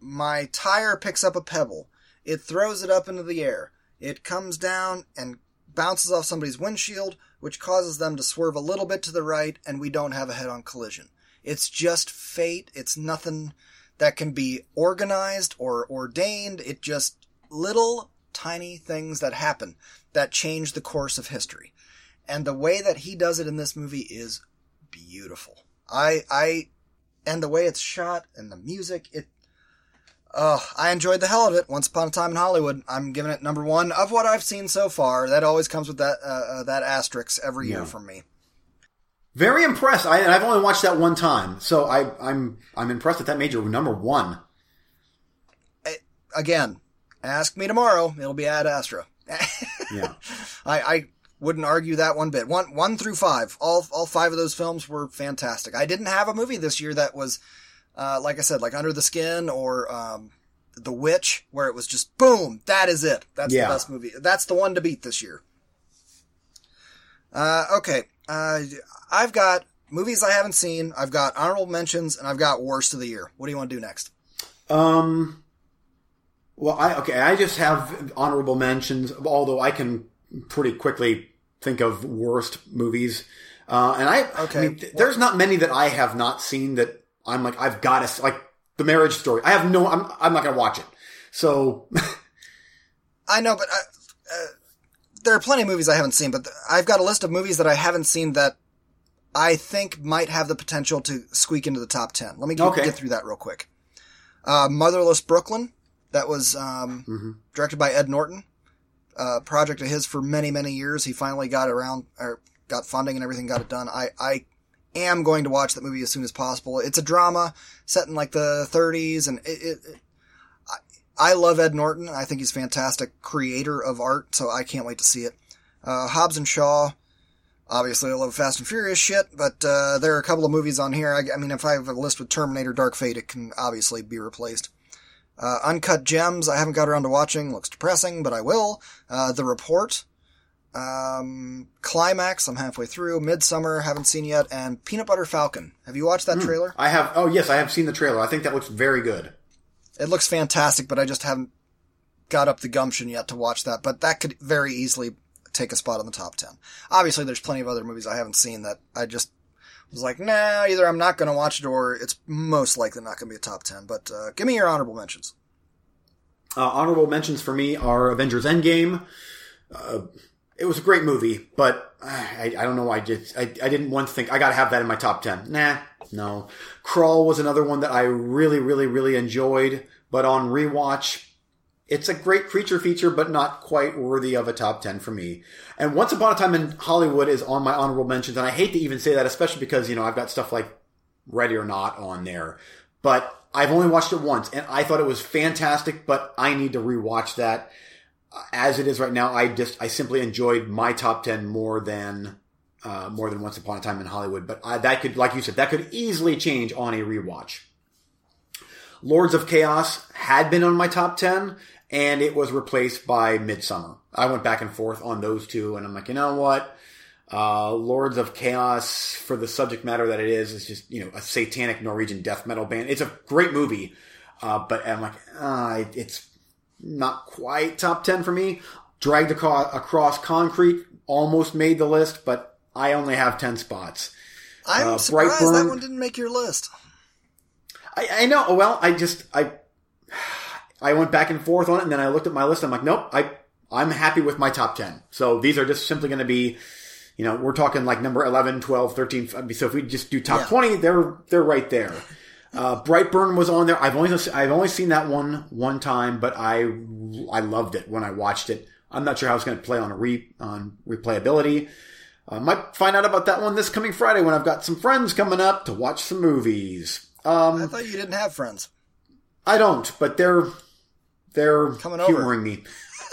My tire picks up a pebble. It throws it up into the air. It comes down and bounces off somebody's windshield, which causes them to swerve a little bit to the right, and we don't have a head on collision. It's just fate. It's nothing that can be organized or ordained. It just little tiny things that happen that change the course of history. And the way that he does it in this movie is beautiful. I, I, and the way it's shot and the music, it, Oh, I enjoyed the hell of it. Once Upon a Time in Hollywood. I'm giving it number one of what I've seen so far. That always comes with that uh, uh, that asterisk every year Yeah. from me. Very impressed. I, and I've only watched that one time, so I, I'm I'm impressed that that made your number one. Again, ask me tomorrow. It'll be Ad Astra. Yeah. I, I wouldn't argue that one bit. One one through five, all all five of those films were fantastic. I didn't have a movie this year that was, uh, like I said, like Under the Skin or um, The Witch, where it was just boom, that is it. That's Yeah. the best movie. That's the one to beat this year. Uh, okay, uh, I've got movies I haven't seen. I've got honorable mentions, and I've got worst of the year. What do you want to do next? Um, Well, I okay. I just have honorable mentions, although I can pretty quickly think of worst movies. Uh, and I, Okay. I mean, th- there's not many that I have not seen that I'm like I've got to like the Marriage Story. I have no. I'm I'm not gonna watch it. So I know, but uh, uh, there are plenty of movies I haven't seen. But I've got a list of movies that I haven't seen that I think might have the potential to squeak into the top ten. Let me get, Okay. get through that real quick. Uh, Motherless Brooklyn, that was um, Mm-hmm. directed by Ed Norton. Uh, project of his for many many years. He finally got around or got funding and everything, got it done. I I am going to watch that movie as soon as possible. It's a drama set in like the 30s, and it, it, it I love Ed Norton. I think he's fantastic creator of art, so I can't wait to see it. Uh, Hobbs and Shaw. Obviously, I love Fast and Furious shit, but uh, there are a couple of movies on here. I, I mean, if I have a list with Terminator, Dark Fate, it can obviously be replaced. Uh, Uncut Gems, I haven't got around to watching. Looks depressing, but I will. Uh, the Report. Um, Climax, I'm halfway through. Midsommar, haven't seen yet. And Peanut Butter Falcon. Have you watched that trailer? I have. Oh yes, I have seen the trailer. I think that looks very good. It looks fantastic, but I just haven't got up the gumption yet to watch that. But that could very easily take a spot on the top 10. Obviously, there's plenty of other movies I haven't seen that I just was like, nah, either I'm not going to watch it or it's most likely not going to be a top 10. But uh, give me your honorable mentions. Uh, honorable mentions for me are Avengers Endgame. Uh, it was a great movie, but uh, I, I don't know. I just I, I didn't once think I got to have that in my top ten. Nah, no. Crawl was another one that I really, really, really enjoyed, but on rewatch, it's a great creature feature, but not quite worthy of a top ten for me. And Once Upon a Time in Hollywood is on my honorable mentions, and I hate to even say that, especially because you know I've got stuff like Ready or Not on there, but I've only watched it once, and I thought it was fantastic. But I need to rewatch that. As it is right now, I just I simply enjoyed my top ten more than uh, more than Once Upon a Time in Hollywood. But I, that could, like you said, that could easily change on a rewatch. Lords of Chaos had been on my top 10 and it was replaced by Midsommar. I went back and forth on those two and I'm like, you know what? Uh, Lords of Chaos for the subject matter that it is, is just, you know, a satanic Norwegian death metal band. It's a great movie. Uh, but I'm like, uh, it's not quite top 10 for me. Dragged Across Concrete almost made the list, but I only have 10 spots. I'm Uh, surprised Brightburn- that one didn't make your list. I, I know. Well, I just I I went back and forth on it, and then I looked at my list. I'm like, nope. I I'm happy with my top ten. So these are just simply going to be, you know, we're talking like number 11, 12, 13. So if we just do top Yeah. twenty, they're they're right there. Uh, Brightburn was on there. I've only I've only seen that one one time, but I I loved it when I watched it. I'm not sure how it's going to play on a re on replayability. I might find out about that one this coming Friday when I've got some friends coming up to watch some movies. Um, I thought you didn't have friends. I don't, but they're they're Coming over. humoring me.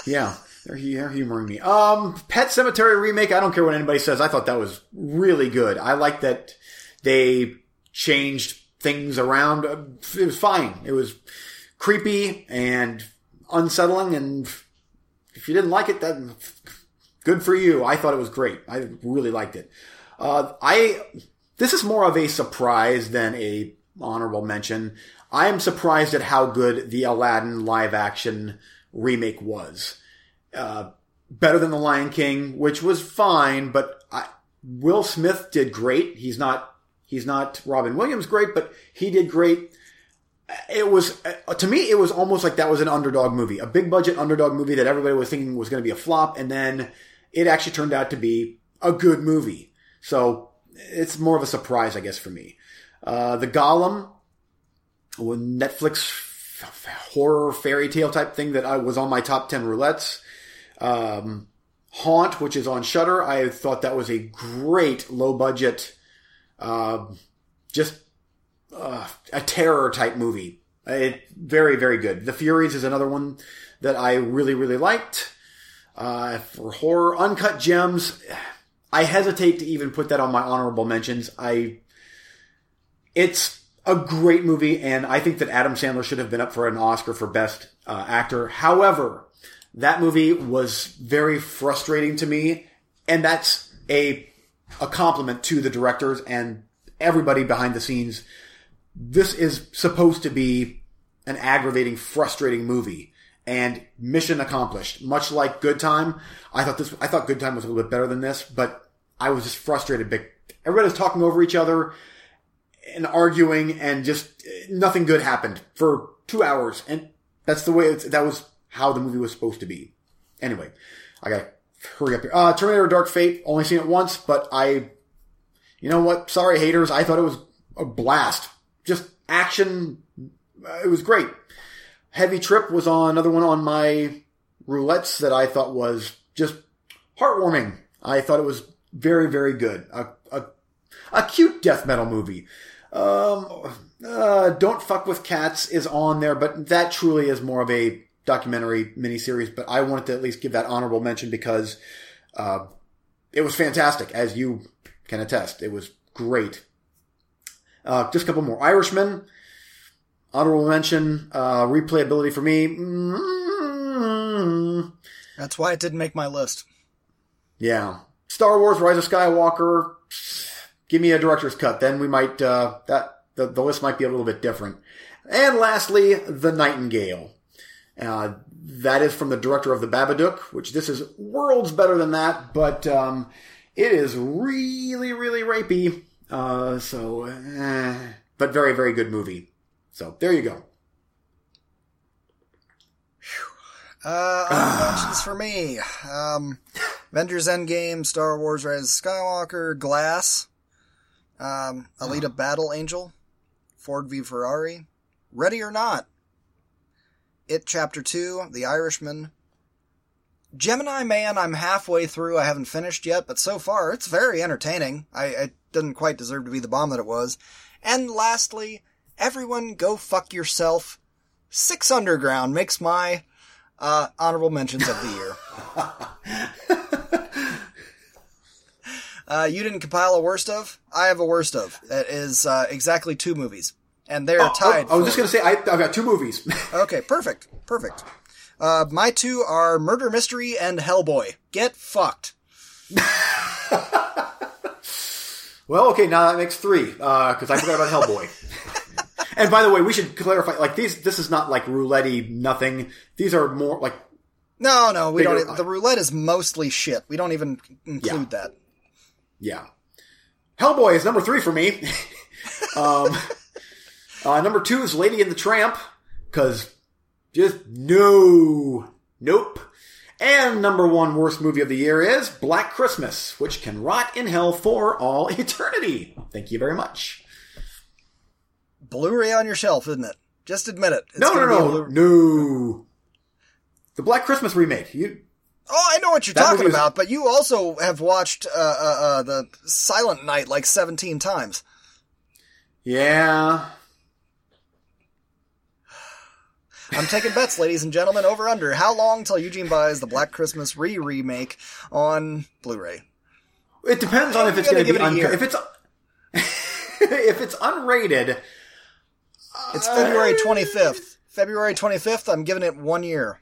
Yeah, they're, they're humoring me. Um, Pet Sematary remake. I don't care what anybody says. I thought that was really good. I like that they changed things around. It was fine. It was creepy and unsettling. And if you didn't like it, then good for you. I thought it was great. I really liked it. Uh, I this is more of a surprise than a honorable mention. I am surprised at how good the Aladdin live action remake was. Uh, better than the Lion King, which was fine, but I, Will Smith did great. He's not he's not Robin Williams great, but he did great. It was to me, it was almost like that was an underdog movie, a big budget underdog movie that everybody was thinking was going to be a flop, and then it actually turned out to be a good movie. So it's more of a surprise, I guess, for me. Uh, the Golem, Netflix horror fairy tale type thing that I was on my top ten roulettes. Um, Haunt, which is on Shudder, I thought that was a great low budget, uh, just uh, a terror type movie. It, very very good. The Furies is another one that I really really liked. Uh, for horror, Uncut Gems, I hesitate to even put that on my honorable mentions. I, it's a great movie, and I think that Adam Sandler should have been up for an Oscar for Best uh, Actor. However, that movie was very frustrating to me, and that's a a compliment to the directors and everybody behind the scenes. This is supposed to be an aggravating, frustrating movie, and mission accomplished. Much like Good Time, I thought this, I thought Good Time was a little bit better than this, but I was just frustrated. Everybody was talking over each other and arguing, and just nothing good happened for two hours, and that's the way it's, that was how the movie was supposed to be. Anyway, I gotta hurry up here. Uh, Terminator Dark Fate, only seen it once, but I, you know what? Sorry, haters. I thought it was a blast. Just action. It was great. Heavy Trip was on another one on my roulettes that I thought was just heartwarming. I thought it was very, very good. A, a, a cute death metal movie. Um, uh, Don't Fuck with Cats is on there, but that truly is more of a documentary miniseries. But I wanted to at least give that honorable mention because uh, it was fantastic, as you can attest. It was great. Uh, just a couple more. Irishman, honorable mention, uh, replayability for me. mm That's why it didn't make my list. Yeah. Star Wars: Rise of Skywalker. Give me a director's cut, then we might uh, that the, the list might be a little bit different. And lastly, The Nightingale. Uh, that is from the director of The Babadook, which this is worlds better than that, but um, it is really, really rapey. Uh, so, eh, but very, very good movie. So there you go. Uh, honorable for me. Um, Avengers Endgame, Star Wars Rise of Skywalker, Glass, um, Alita Battle Angel, Ford v Ferrari, Ready or Not, It Chapter 2, The Irishman, Gemini Man, I'm halfway through. I haven't finished yet, but so far it's very entertaining. I, it didn't quite deserve to be the bomb that it was. And lastly, everyone go fuck yourself. Six Underground makes my uh, honorable mentions of the year. uh, you didn't compile a worst of? I have a worst of. It is uh, exactly two movies. And they're tied. I was just going to say, I, I've got two movies. Okay, perfect. Perfect. Uh, my two are Murder Mystery and Hellboy. Get fucked. well, okay, now that makes three, because I forgot about Hellboy. and by the way, we should clarify, like, these, this is not like roulette nothing. These are more like, No, no, we don't. The roulette is mostly shit. We don't even include that. yeah. Hellboy is number three for me. um, uh, number two is Lady and the Tramp, because just no, nope. And number one worst movie of the year is Black Christmas, which can rot in hell for all eternity. Thank you very much. Blu-ray on your shelf, isn't it? Just admit it. It's No, no, gonna be a no, Blu- no. The Black Christmas remake. You, Oh, I know what you're talking about, but you also have watched uh, uh, uh, the Silent Night like 17 times. yeah. I'm taking bets, ladies and gentlemen, over under. How long till Eugene buys the Black Christmas re-remake on Blu-ray? It depends on if it's going gonna be it year. If it's if it's unrated, It's February 25th. February 25th, I'm giving it one year.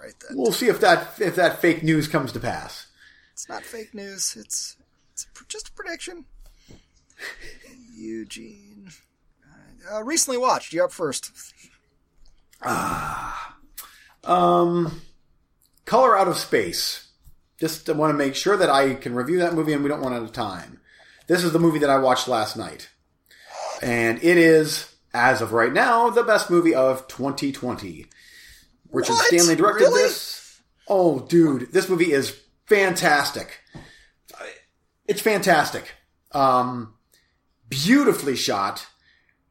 Right then. we'll see if that if that fake news comes to pass. It's not fake news. It's it's just a prediction. Eugene. Uh, recently watched. You're up first. Um, Color Out of Space. Just want to make sure that I can review that movie and we don't run out of time. This is the movie that I watched last night. And it is, as of right now, the best movie of 2020. Richard What? Stanley directed Really? this. Oh, dude, this movie is fantastic. It's fantastic. Um, beautifully shot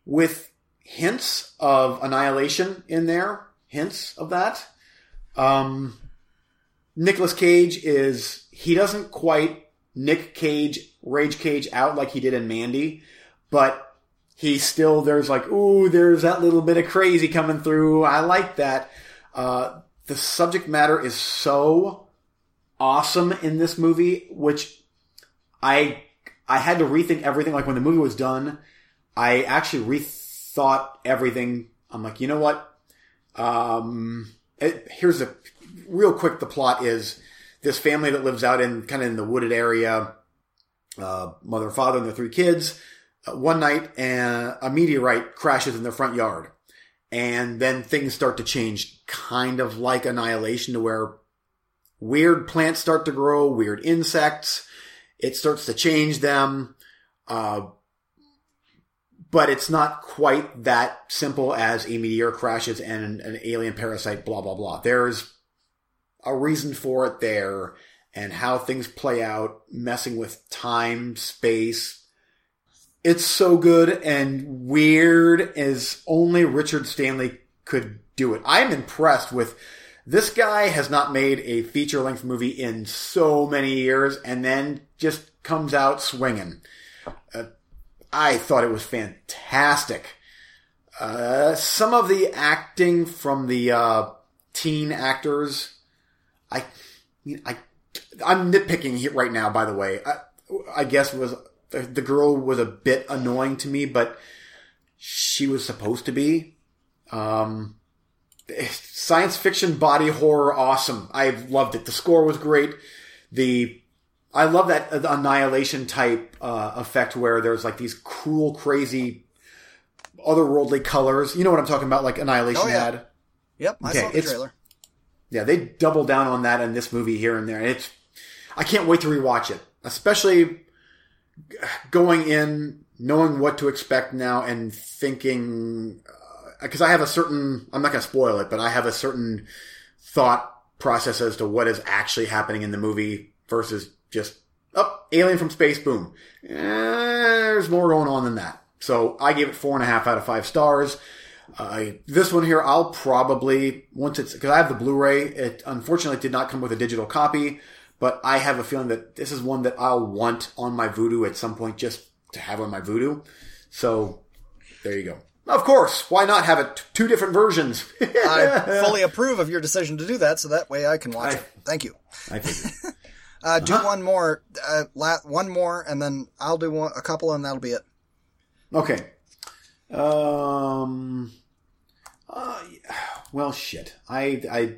with hints of annihilation in there. Hints of that. Um, Nicolas Cage is he doesn't quite Nick Cage Rage Cage out like he did in Mandy, but he still there's like ooh there's that little bit of crazy coming through. I like that. Uh, the subject matter is so awesome in this movie, which I I had to rethink everything. Like when the movie was done, I actually rethought everything. I'm like, you know what? Um, it, here's a real quick. The plot is this family that lives out in kind of in the wooded area. Uh, mother and father and their three kids. uh, one night and a meteorite crashes in their front yard. And then things start to change, kind of like Annihilation, to where weird plants start to grow, weird insects. It starts to change them. Uh, but it's not quite that simple as a meteor crashes and an alien parasite, blah, blah, blah. There's a reason for it there and how things play out, messing with time, space. It's so good and weird as only Richard Stanley could do it. I'm impressed with this guy has not made a feature length movie in so many years and then just comes out swinging. Uh, I thought it was fantastic. Uh, some of the acting from the uh, teen actors, I, I, I'm nitpicking right now. By the way, I, I guess was the girl was a bit annoying to me, but she was supposed to be. Um, science fiction body horror, awesome. I loved it. The score was great. The I love that annihilation type uh, effect where there's like these cool, crazy, otherworldly colors. You know what I'm talking about? Like Annihilation Oh, yeah. had. Yep, I Okay, saw the it's- trailer. Yeah, they double down on that in this movie here and there. And it's, I can't wait to rewatch it, especially going in, knowing what to expect now and thinking, because I have a certain, I'm not going to spoil it, but I have a certain thought process as to what is actually happening in the movie versus just, up, alien from space, boom. Eh, there's more going on than that. So I gave it four and a half out of five stars. Uh, this one here, I'll probably once it's because I have the Blu-ray. It unfortunately did not come with a digital copy, but I have a feeling that this is one that I'll want on my Vudu at some point, just to have on my Vudu. So there you go. Of course, why not have it two different versions? I fully approve of your decision to do that, so that way I can watch I- it. Thank you. I figured. Uh, do Uh-huh. one more, uh, la- one more, and then I'll do one, a couple, and that'll be it. Okay. Um. Uh, well, shit. I I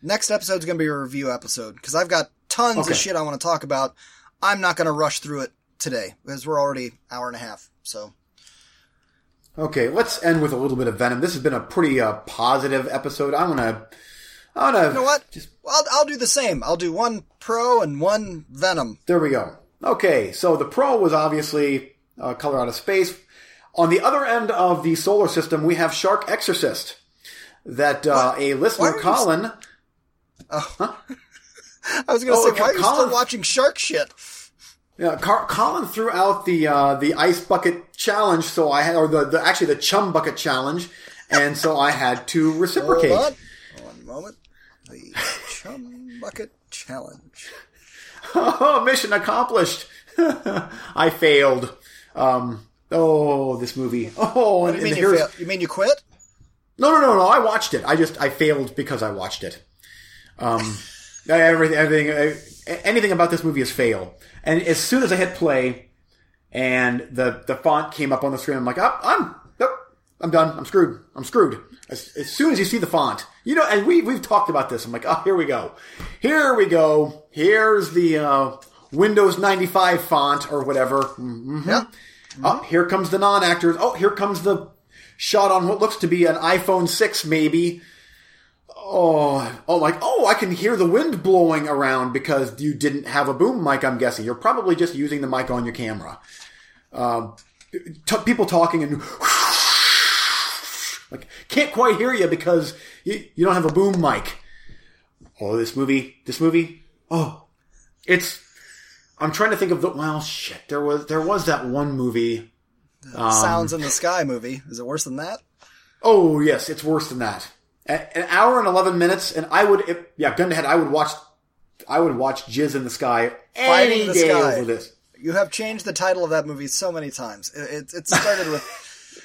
Next episode's going to be a review episode because I've got tons Okay. of shit I want to talk about. I'm not going to rush through it today because we're already hour and a half. So Okay, let's end with a little bit of Venom. This has been a pretty uh, positive episode. I want to. Want to. you know what? Just I'll, I'll do the same. I'll do one pro and one venom. there we go. Okay, so the Pro was obviously uh, Color Out of Space. On the other end of the solar system, we have Shark Exorcist. That uh, a listener, are you- Colin. I was going to Oh, say, why are you Colin- still watching shark shit? Yeah, Car- Colin threw out the uh, the ice bucket challenge, so I had, or the, the actually the chum bucket challenge, and so I had to Hold reciprocate. on. One moment. The chum bucket challenge. Oh, mission accomplished. I failed. Um, oh, this movie. Oh, and, You mean you, fail- you mean you quit? no, no, no, no. I watched it. I just I failed because I watched it. Um, everything, everything, anything about this movie is fail. And as soon as I hit play, and the the font came up on the screen, I'm like, oh, I'm nope, I'm done. I'm screwed. I'm screwed. As, as soon as you see the font, you know, and we we've talked about this. I'm like, oh, here we go, here we go. Here's the uh, Windows 95 font or whatever. Mhm. Yeah. Oh, here comes the non-actors. Oh, here comes the shot on what looks to be an iPhone 6, maybe. Oh, oh, like, oh, I can hear the wind blowing around because you didn't have a boom mic, I'm guessing. You're probably just using the mic on your camera. Um, t- people talking and like, can't quite hear you because you, you don't have a boom mic. Oh, this movie, this movie, oh, it's, I'm trying to think of the, well, shit, there was, there was that one movie. Um, Sounds in the Sky movie. Is it worse than that? Oh yes, it's worse than that. A- An hour and eleven minutes, and I would, if, yeah, gun to head, I would watch, I would watch Jizz in the Sky Fighting any the day Sky. over this. You have changed the title of that movie so many times. It, it, it started with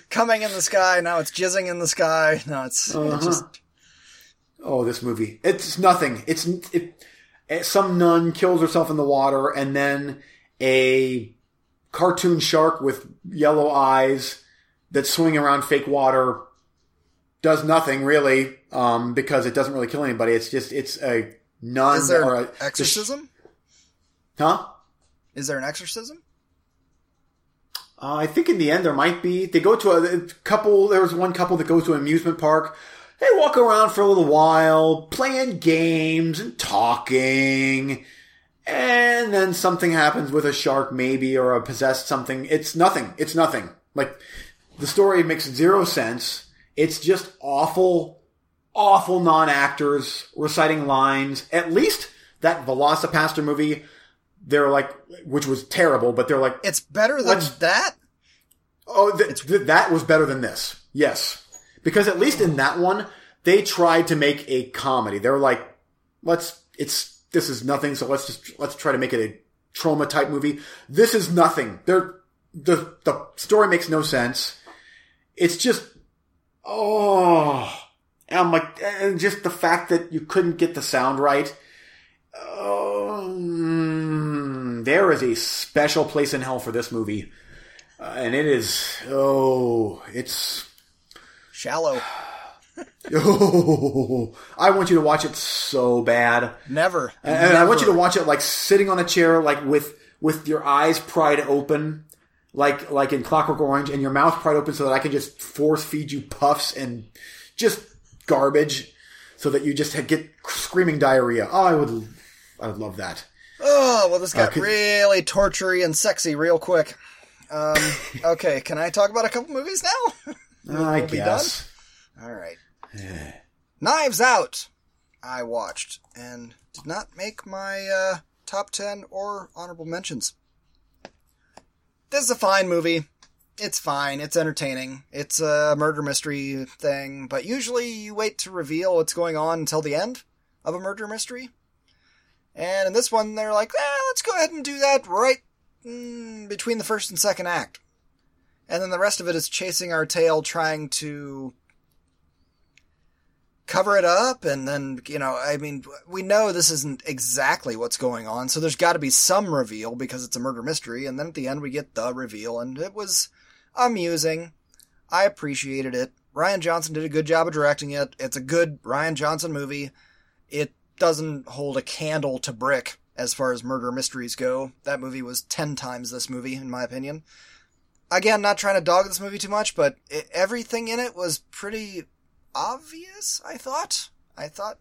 coming in the sky. Now it's jizzing in the sky. Now it's, Uh-huh. it's just Oh, this movie, it's nothing. It's it, it, some nun kills herself in the water, and then a cartoon shark with yellow eyes that swing around fake water does nothing really, um, because it doesn't really kill anybody. It's just it's a nun is there or an a exorcism? huh? Is there an exorcism? Uh, I think in the end there might be. They go to a, a couple. There was one couple that goes to an amusement park. They walk around for a little while, playing games and talking, and then something happens with a shark, maybe, or a possessed something. It's nothing. It's nothing. Like the story makes zero sense. It's just awful, awful non-actors reciting lines. At least that VelociPastor movie, they're like, which was terrible, but they're like, It's better than that. Oh, th- th- that was better than this. Yes. Because at least in that one, they tried to make a comedy. They were like, let's, it's, this is nothing, so let's just, let's try to make it a trauma type movie. This is nothing. They're, the, the story makes no sense. It's just, oh, and I'm like, and just the fact that you couldn't get the sound right. Um, there is a special place in hell for this movie. Uh, and it is oh it's Shallow. oh i want you to watch it so bad Never. and i want you to watch it like sitting on a chair like with with your eyes pried open like like in clockwork orange and your mouth pried open so that i can just force feed you puffs and just garbage so that you just get screaming diarrhea oh i would i would love that Oh, well, this got Okay. really tortury and sexy real quick. Um, okay, can I talk about a couple movies now? i we'll be guess All right. Knives Out, I watched and did not make my uh, top 10 or honorable mentions. This is a fine movie. It's fine. It's entertaining. It's a murder mystery thing, but usually you wait to reveal what's going on until the end of a murder mystery. And in this one, they're like, eh, let's go ahead and do that right mm, between the first and second act. And then the rest of it is chasing our tail, trying to cover it up. And then you know i mean we know this isn't exactly what's going on so there's got to be some reveal because it's a murder mystery. And then at the end we get the reveal and it was amusing. I appreciated it. Rian Johnson did a good job of directing it. It's a good Rian Johnson movie. It doesn't hold a candle to brick as far as murder mysteries go that movie was 10 times this movie in my opinion again not trying to dog this movie too much but it, everything in it was pretty obvious, I thought. I thought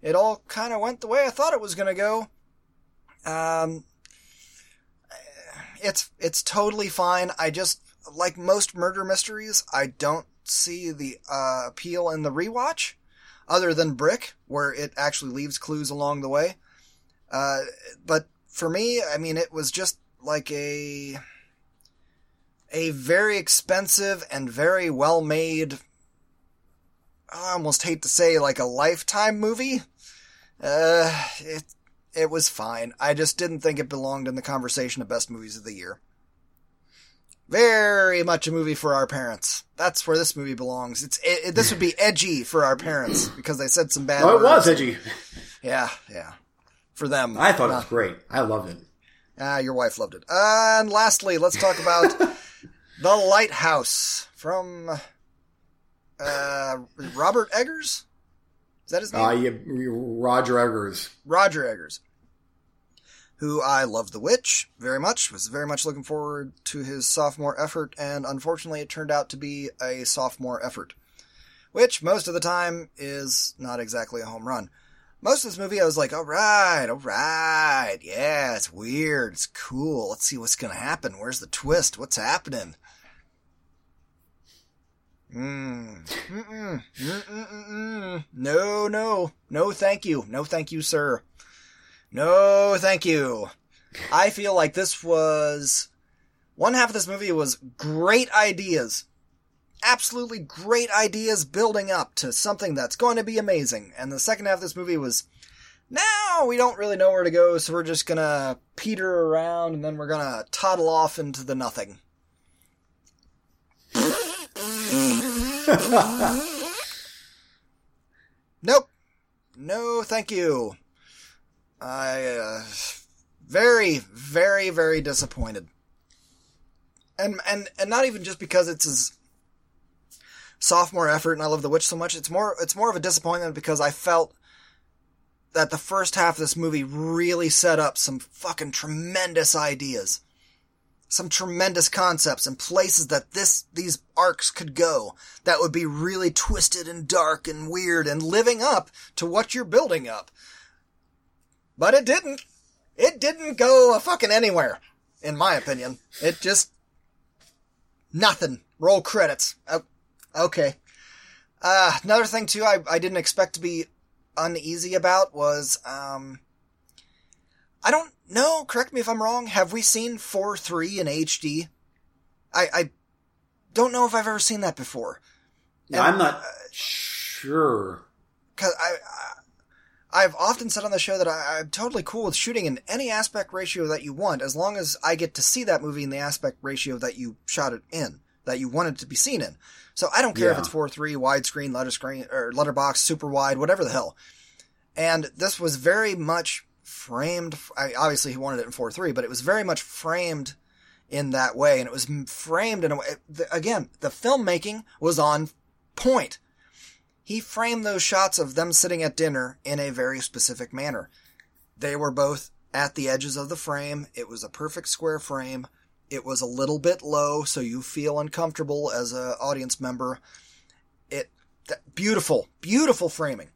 it all kind of went the way I thought it was going to go. Um, it's, it's totally fine. I just, like most murder mysteries, I don't see the uh, appeal in the rewatch, other than Brick, where it actually leaves clues along the way. Uh, but for me, I mean, it was just like a, a very expensive and very well made I almost hate to say like a lifetime movie. Uh, it it was fine. I just didn't think it belonged in the conversation of best movies of the year. Very much a movie for our parents. That's where this movie belongs. It's it, it- this would be edgy for our parents because they said some bad. oh it was edgy Yeah, yeah. For them, i thought it was great i loved it Ah, your wife loved it. and lastly, let's talk about The Lighthouse from uh, Robert Eggers. Is that his name? uh, yeah, roger eggers Roger Eggers, who I love The Witch very much, was very much looking forward to his sophomore effort, and unfortunately it turned out to be a sophomore effort, which most of the time is not exactly a home run. Most of this movie I was like, alright, alright, yeah, it's weird, it's cool, let's see what's gonna happen, where's the twist, what's happening? Mm. Mm-mm. No, no. No, thank you. No, thank you, sir. No, thank you. I feel like this was one half of this movie was great ideas. Absolutely great ideas building up to something that's going to be amazing. And the second half of this movie was now we don't really know where to go, so we're just gonna peter around and then we're gonna toddle off into the nothing. Nope. No, thank you. I, uh, very, very, very disappointed. And, and, and not even just because it's his sophomore effort and I love The Witch so much. It's more, it's more of a disappointment because I felt that the first half of this movie really set up some fucking tremendous ideas. some tremendous concepts and places that this these arcs could go that would be really twisted and dark and weird and living up to what you're building up. But it didn't. It didn't go a fucking anywhere, in my opinion. It just nothing. Roll credits. Oh, okay. Uh, another thing too, I, I didn't expect to be uneasy about was, um, I don't know, correct me if I'm wrong, have we seen 4-3 in HD? I, I don't know if I've ever seen that before. Yeah, I'm not sure. Cause I, I, I've often said on the show that I, I'm totally cool with shooting in any aspect ratio that you want, as long as I get to see that movie in the aspect ratio that you shot it in, that you wanted to be seen in. So I don't care if Yeah. it's 4.3, widescreen, letter screen, or letterbox, super wide, whatever the hell. And this was very much framed. I, obviously, he wanted it in four three, but it was very much framed in that way, and it was framed in a way. the- Again, the filmmaking was on point. He framed those shots of them sitting at dinner in a very specific manner. They were both at the edges of the frame. It was a perfect square frame. It was a little bit low, so you feel uncomfortable as a audience member. It th- beautiful, beautiful framing.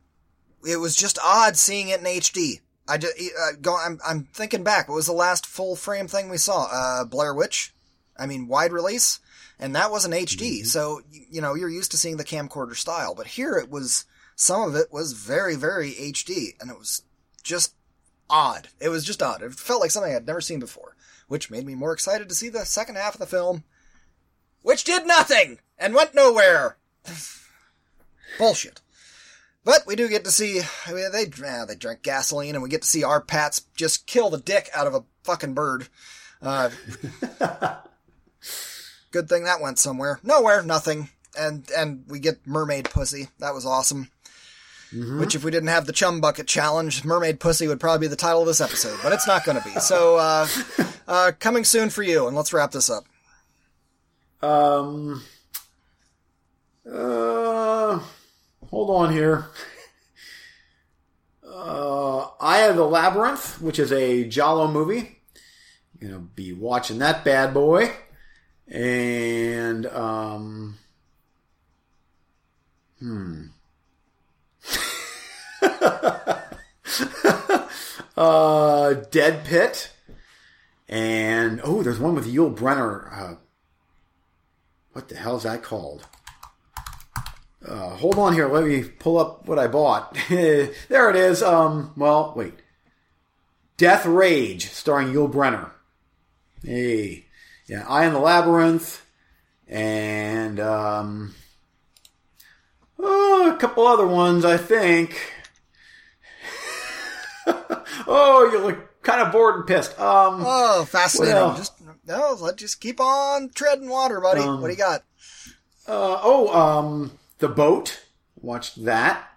It was just odd seeing it in HD. I just, uh, go, I'm, I'm thinking back. What was the last full frame thing we saw? Uh, Blair Witch. I mean, wide release, and that wasn't HD. So you know, you're used to seeing the camcorder style, but here it was. Some of it was very, very HD, and it was just odd. It was just odd. It felt like something I'd never seen before, which made me more excited to see the second half of the film, which did nothing and went nowhere. Bullshit. But we do get to see I mean, they ah, they drank gasoline, and we get to see our Pats just kill the dick out of a fucking bird. Uh, good thing that went somewhere. Nowhere, nothing. And and we get mermaid pussy. That was awesome. Which, if we didn't have the chum bucket challenge, mermaid pussy would probably be the title of this episode. But it's not going to be. So, uh, uh, coming soon for you. And let's wrap this up. Um. Uh. Hold on here. Uh, I have the Labyrinth, which is a giallo movie. Gonna be watching that bad boy, and um. Hmm. uh, Dead Pit, and oh, there's one with Yul Brynner. Uh, what the hell is that called? Uh, hold on here. Let me pull up what I bought. there it is. Um, well, wait. Death Rage, starring Yul Brynner. Hey, yeah, Eye in the Labyrinth, and um, oh, a couple other ones, I think. oh, you look kind of bored and pissed. Um, Oh, fascinating. Well- just no, let's just keep on treading water, buddy. Um, what do you got? Uh, oh, um, The Boat. Watched that.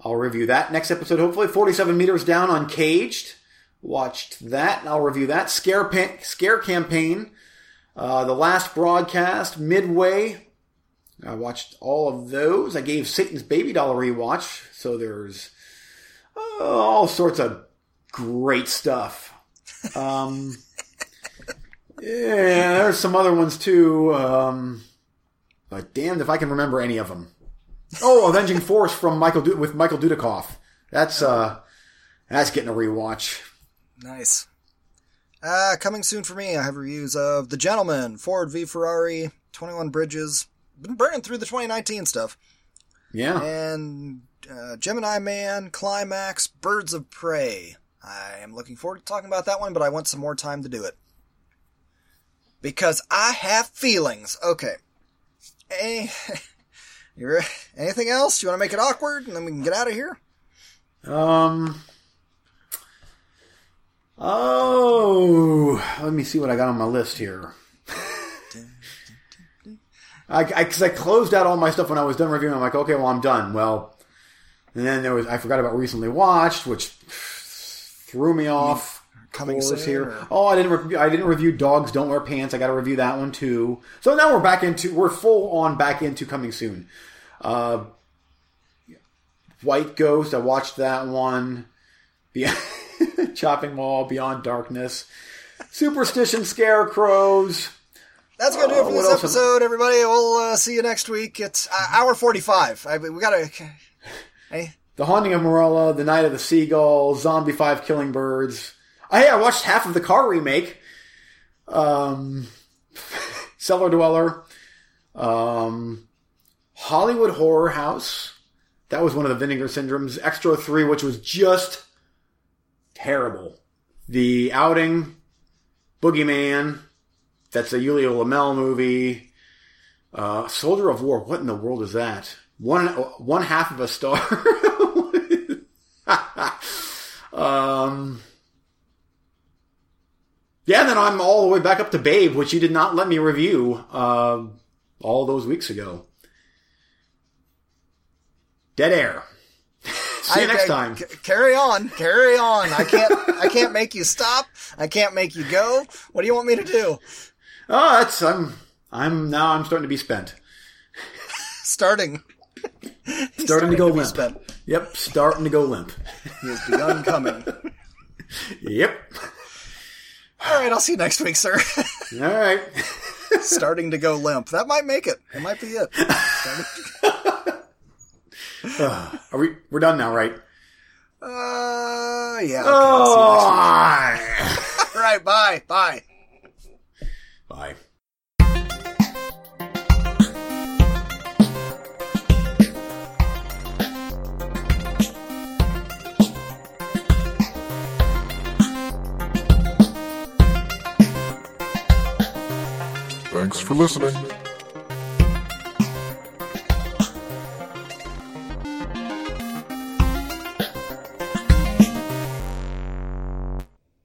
I'll review that next episode, hopefully. 47 Meters Down Uncaged. Watched that, and I'll review that. Scare, pa- Scare Campaign. Uh, the Last Broadcast. Midway. I watched all of those. I gave Satan's Baby Doll a rewatch, so there's uh, all sorts of great stuff. Um, yeah, there's some other ones too. Um, but damned if I can remember any of them. Oh, Avenging Force from Michael du- with Michael Dudikoff. That's uh, that's getting a rewatch. Nice. Uh, coming soon for me, I have reviews of The Gentleman, Ford v Ferrari, 21 Bridges. Been burning through the 2019 stuff. Yeah, And uh, Gemini Man, Climax, Birds of Prey. I am looking forward to talking about that one, but I want some more time to do it. Because I have feelings. Okay. Any, anything else? You want to make it awkward and then we can get out of here? Um. Oh, let me see what I got on my list here. I because I, closed out all my stuff when I was done reviewing. I'm like, okay, well, I'm done. Well, and then there was I forgot about recently watched, which threw me off. Coming soon, here. Oh, I didn't. Re- I didn't review Dogs Don't Wear Pants. I got to review that one too. So now we're back into we're full on back into coming soon. Uh, White Ghost. I watched that one. Beyond Chopping Mall, Beyond Darkness. Superstition scarecrows. That's gonna do it for Uh, this episode, everybody. We'll uh, see you next week. It's uh, hour forty-five. I, we gotta. Hey, The Haunting of Morella, The Night of the Seagull, Zombie 5 Killing Birds. Oh, hey, I watched half of the car remake. Um, Cellar Dweller. Um, Hollywood Horror House. That was one of the Vinegar Syndromes. Extra 3, which was just terrible. The Outing. Boogeyman. That's a Ulli Lommel movie. Uh, Soldier of War. What in the world is that? One one half of a star. um. Yeah, then I'm all the way back up to Babe, which you did not let me review uh, all those weeks ago. Dead Air. See you I- next I- time. c- carry on, carry on. I can't. I can't make you stop. I can't make you go. What do you want me to do? Oh, that's I'm I'm now I'm starting to be spent. Starting. Starting, to go be limp. spent. Yep, starting to go limp. He has begun coming. Yep. All right, I'll see you next week, sir. All right. Starting to go limp. That might make it. It might be it. Starting- Are we? We're done now, right? Uh, yeah. Okay, I'll see you next week. Oh. All right, bye, bye. Bye. Thanks for listening.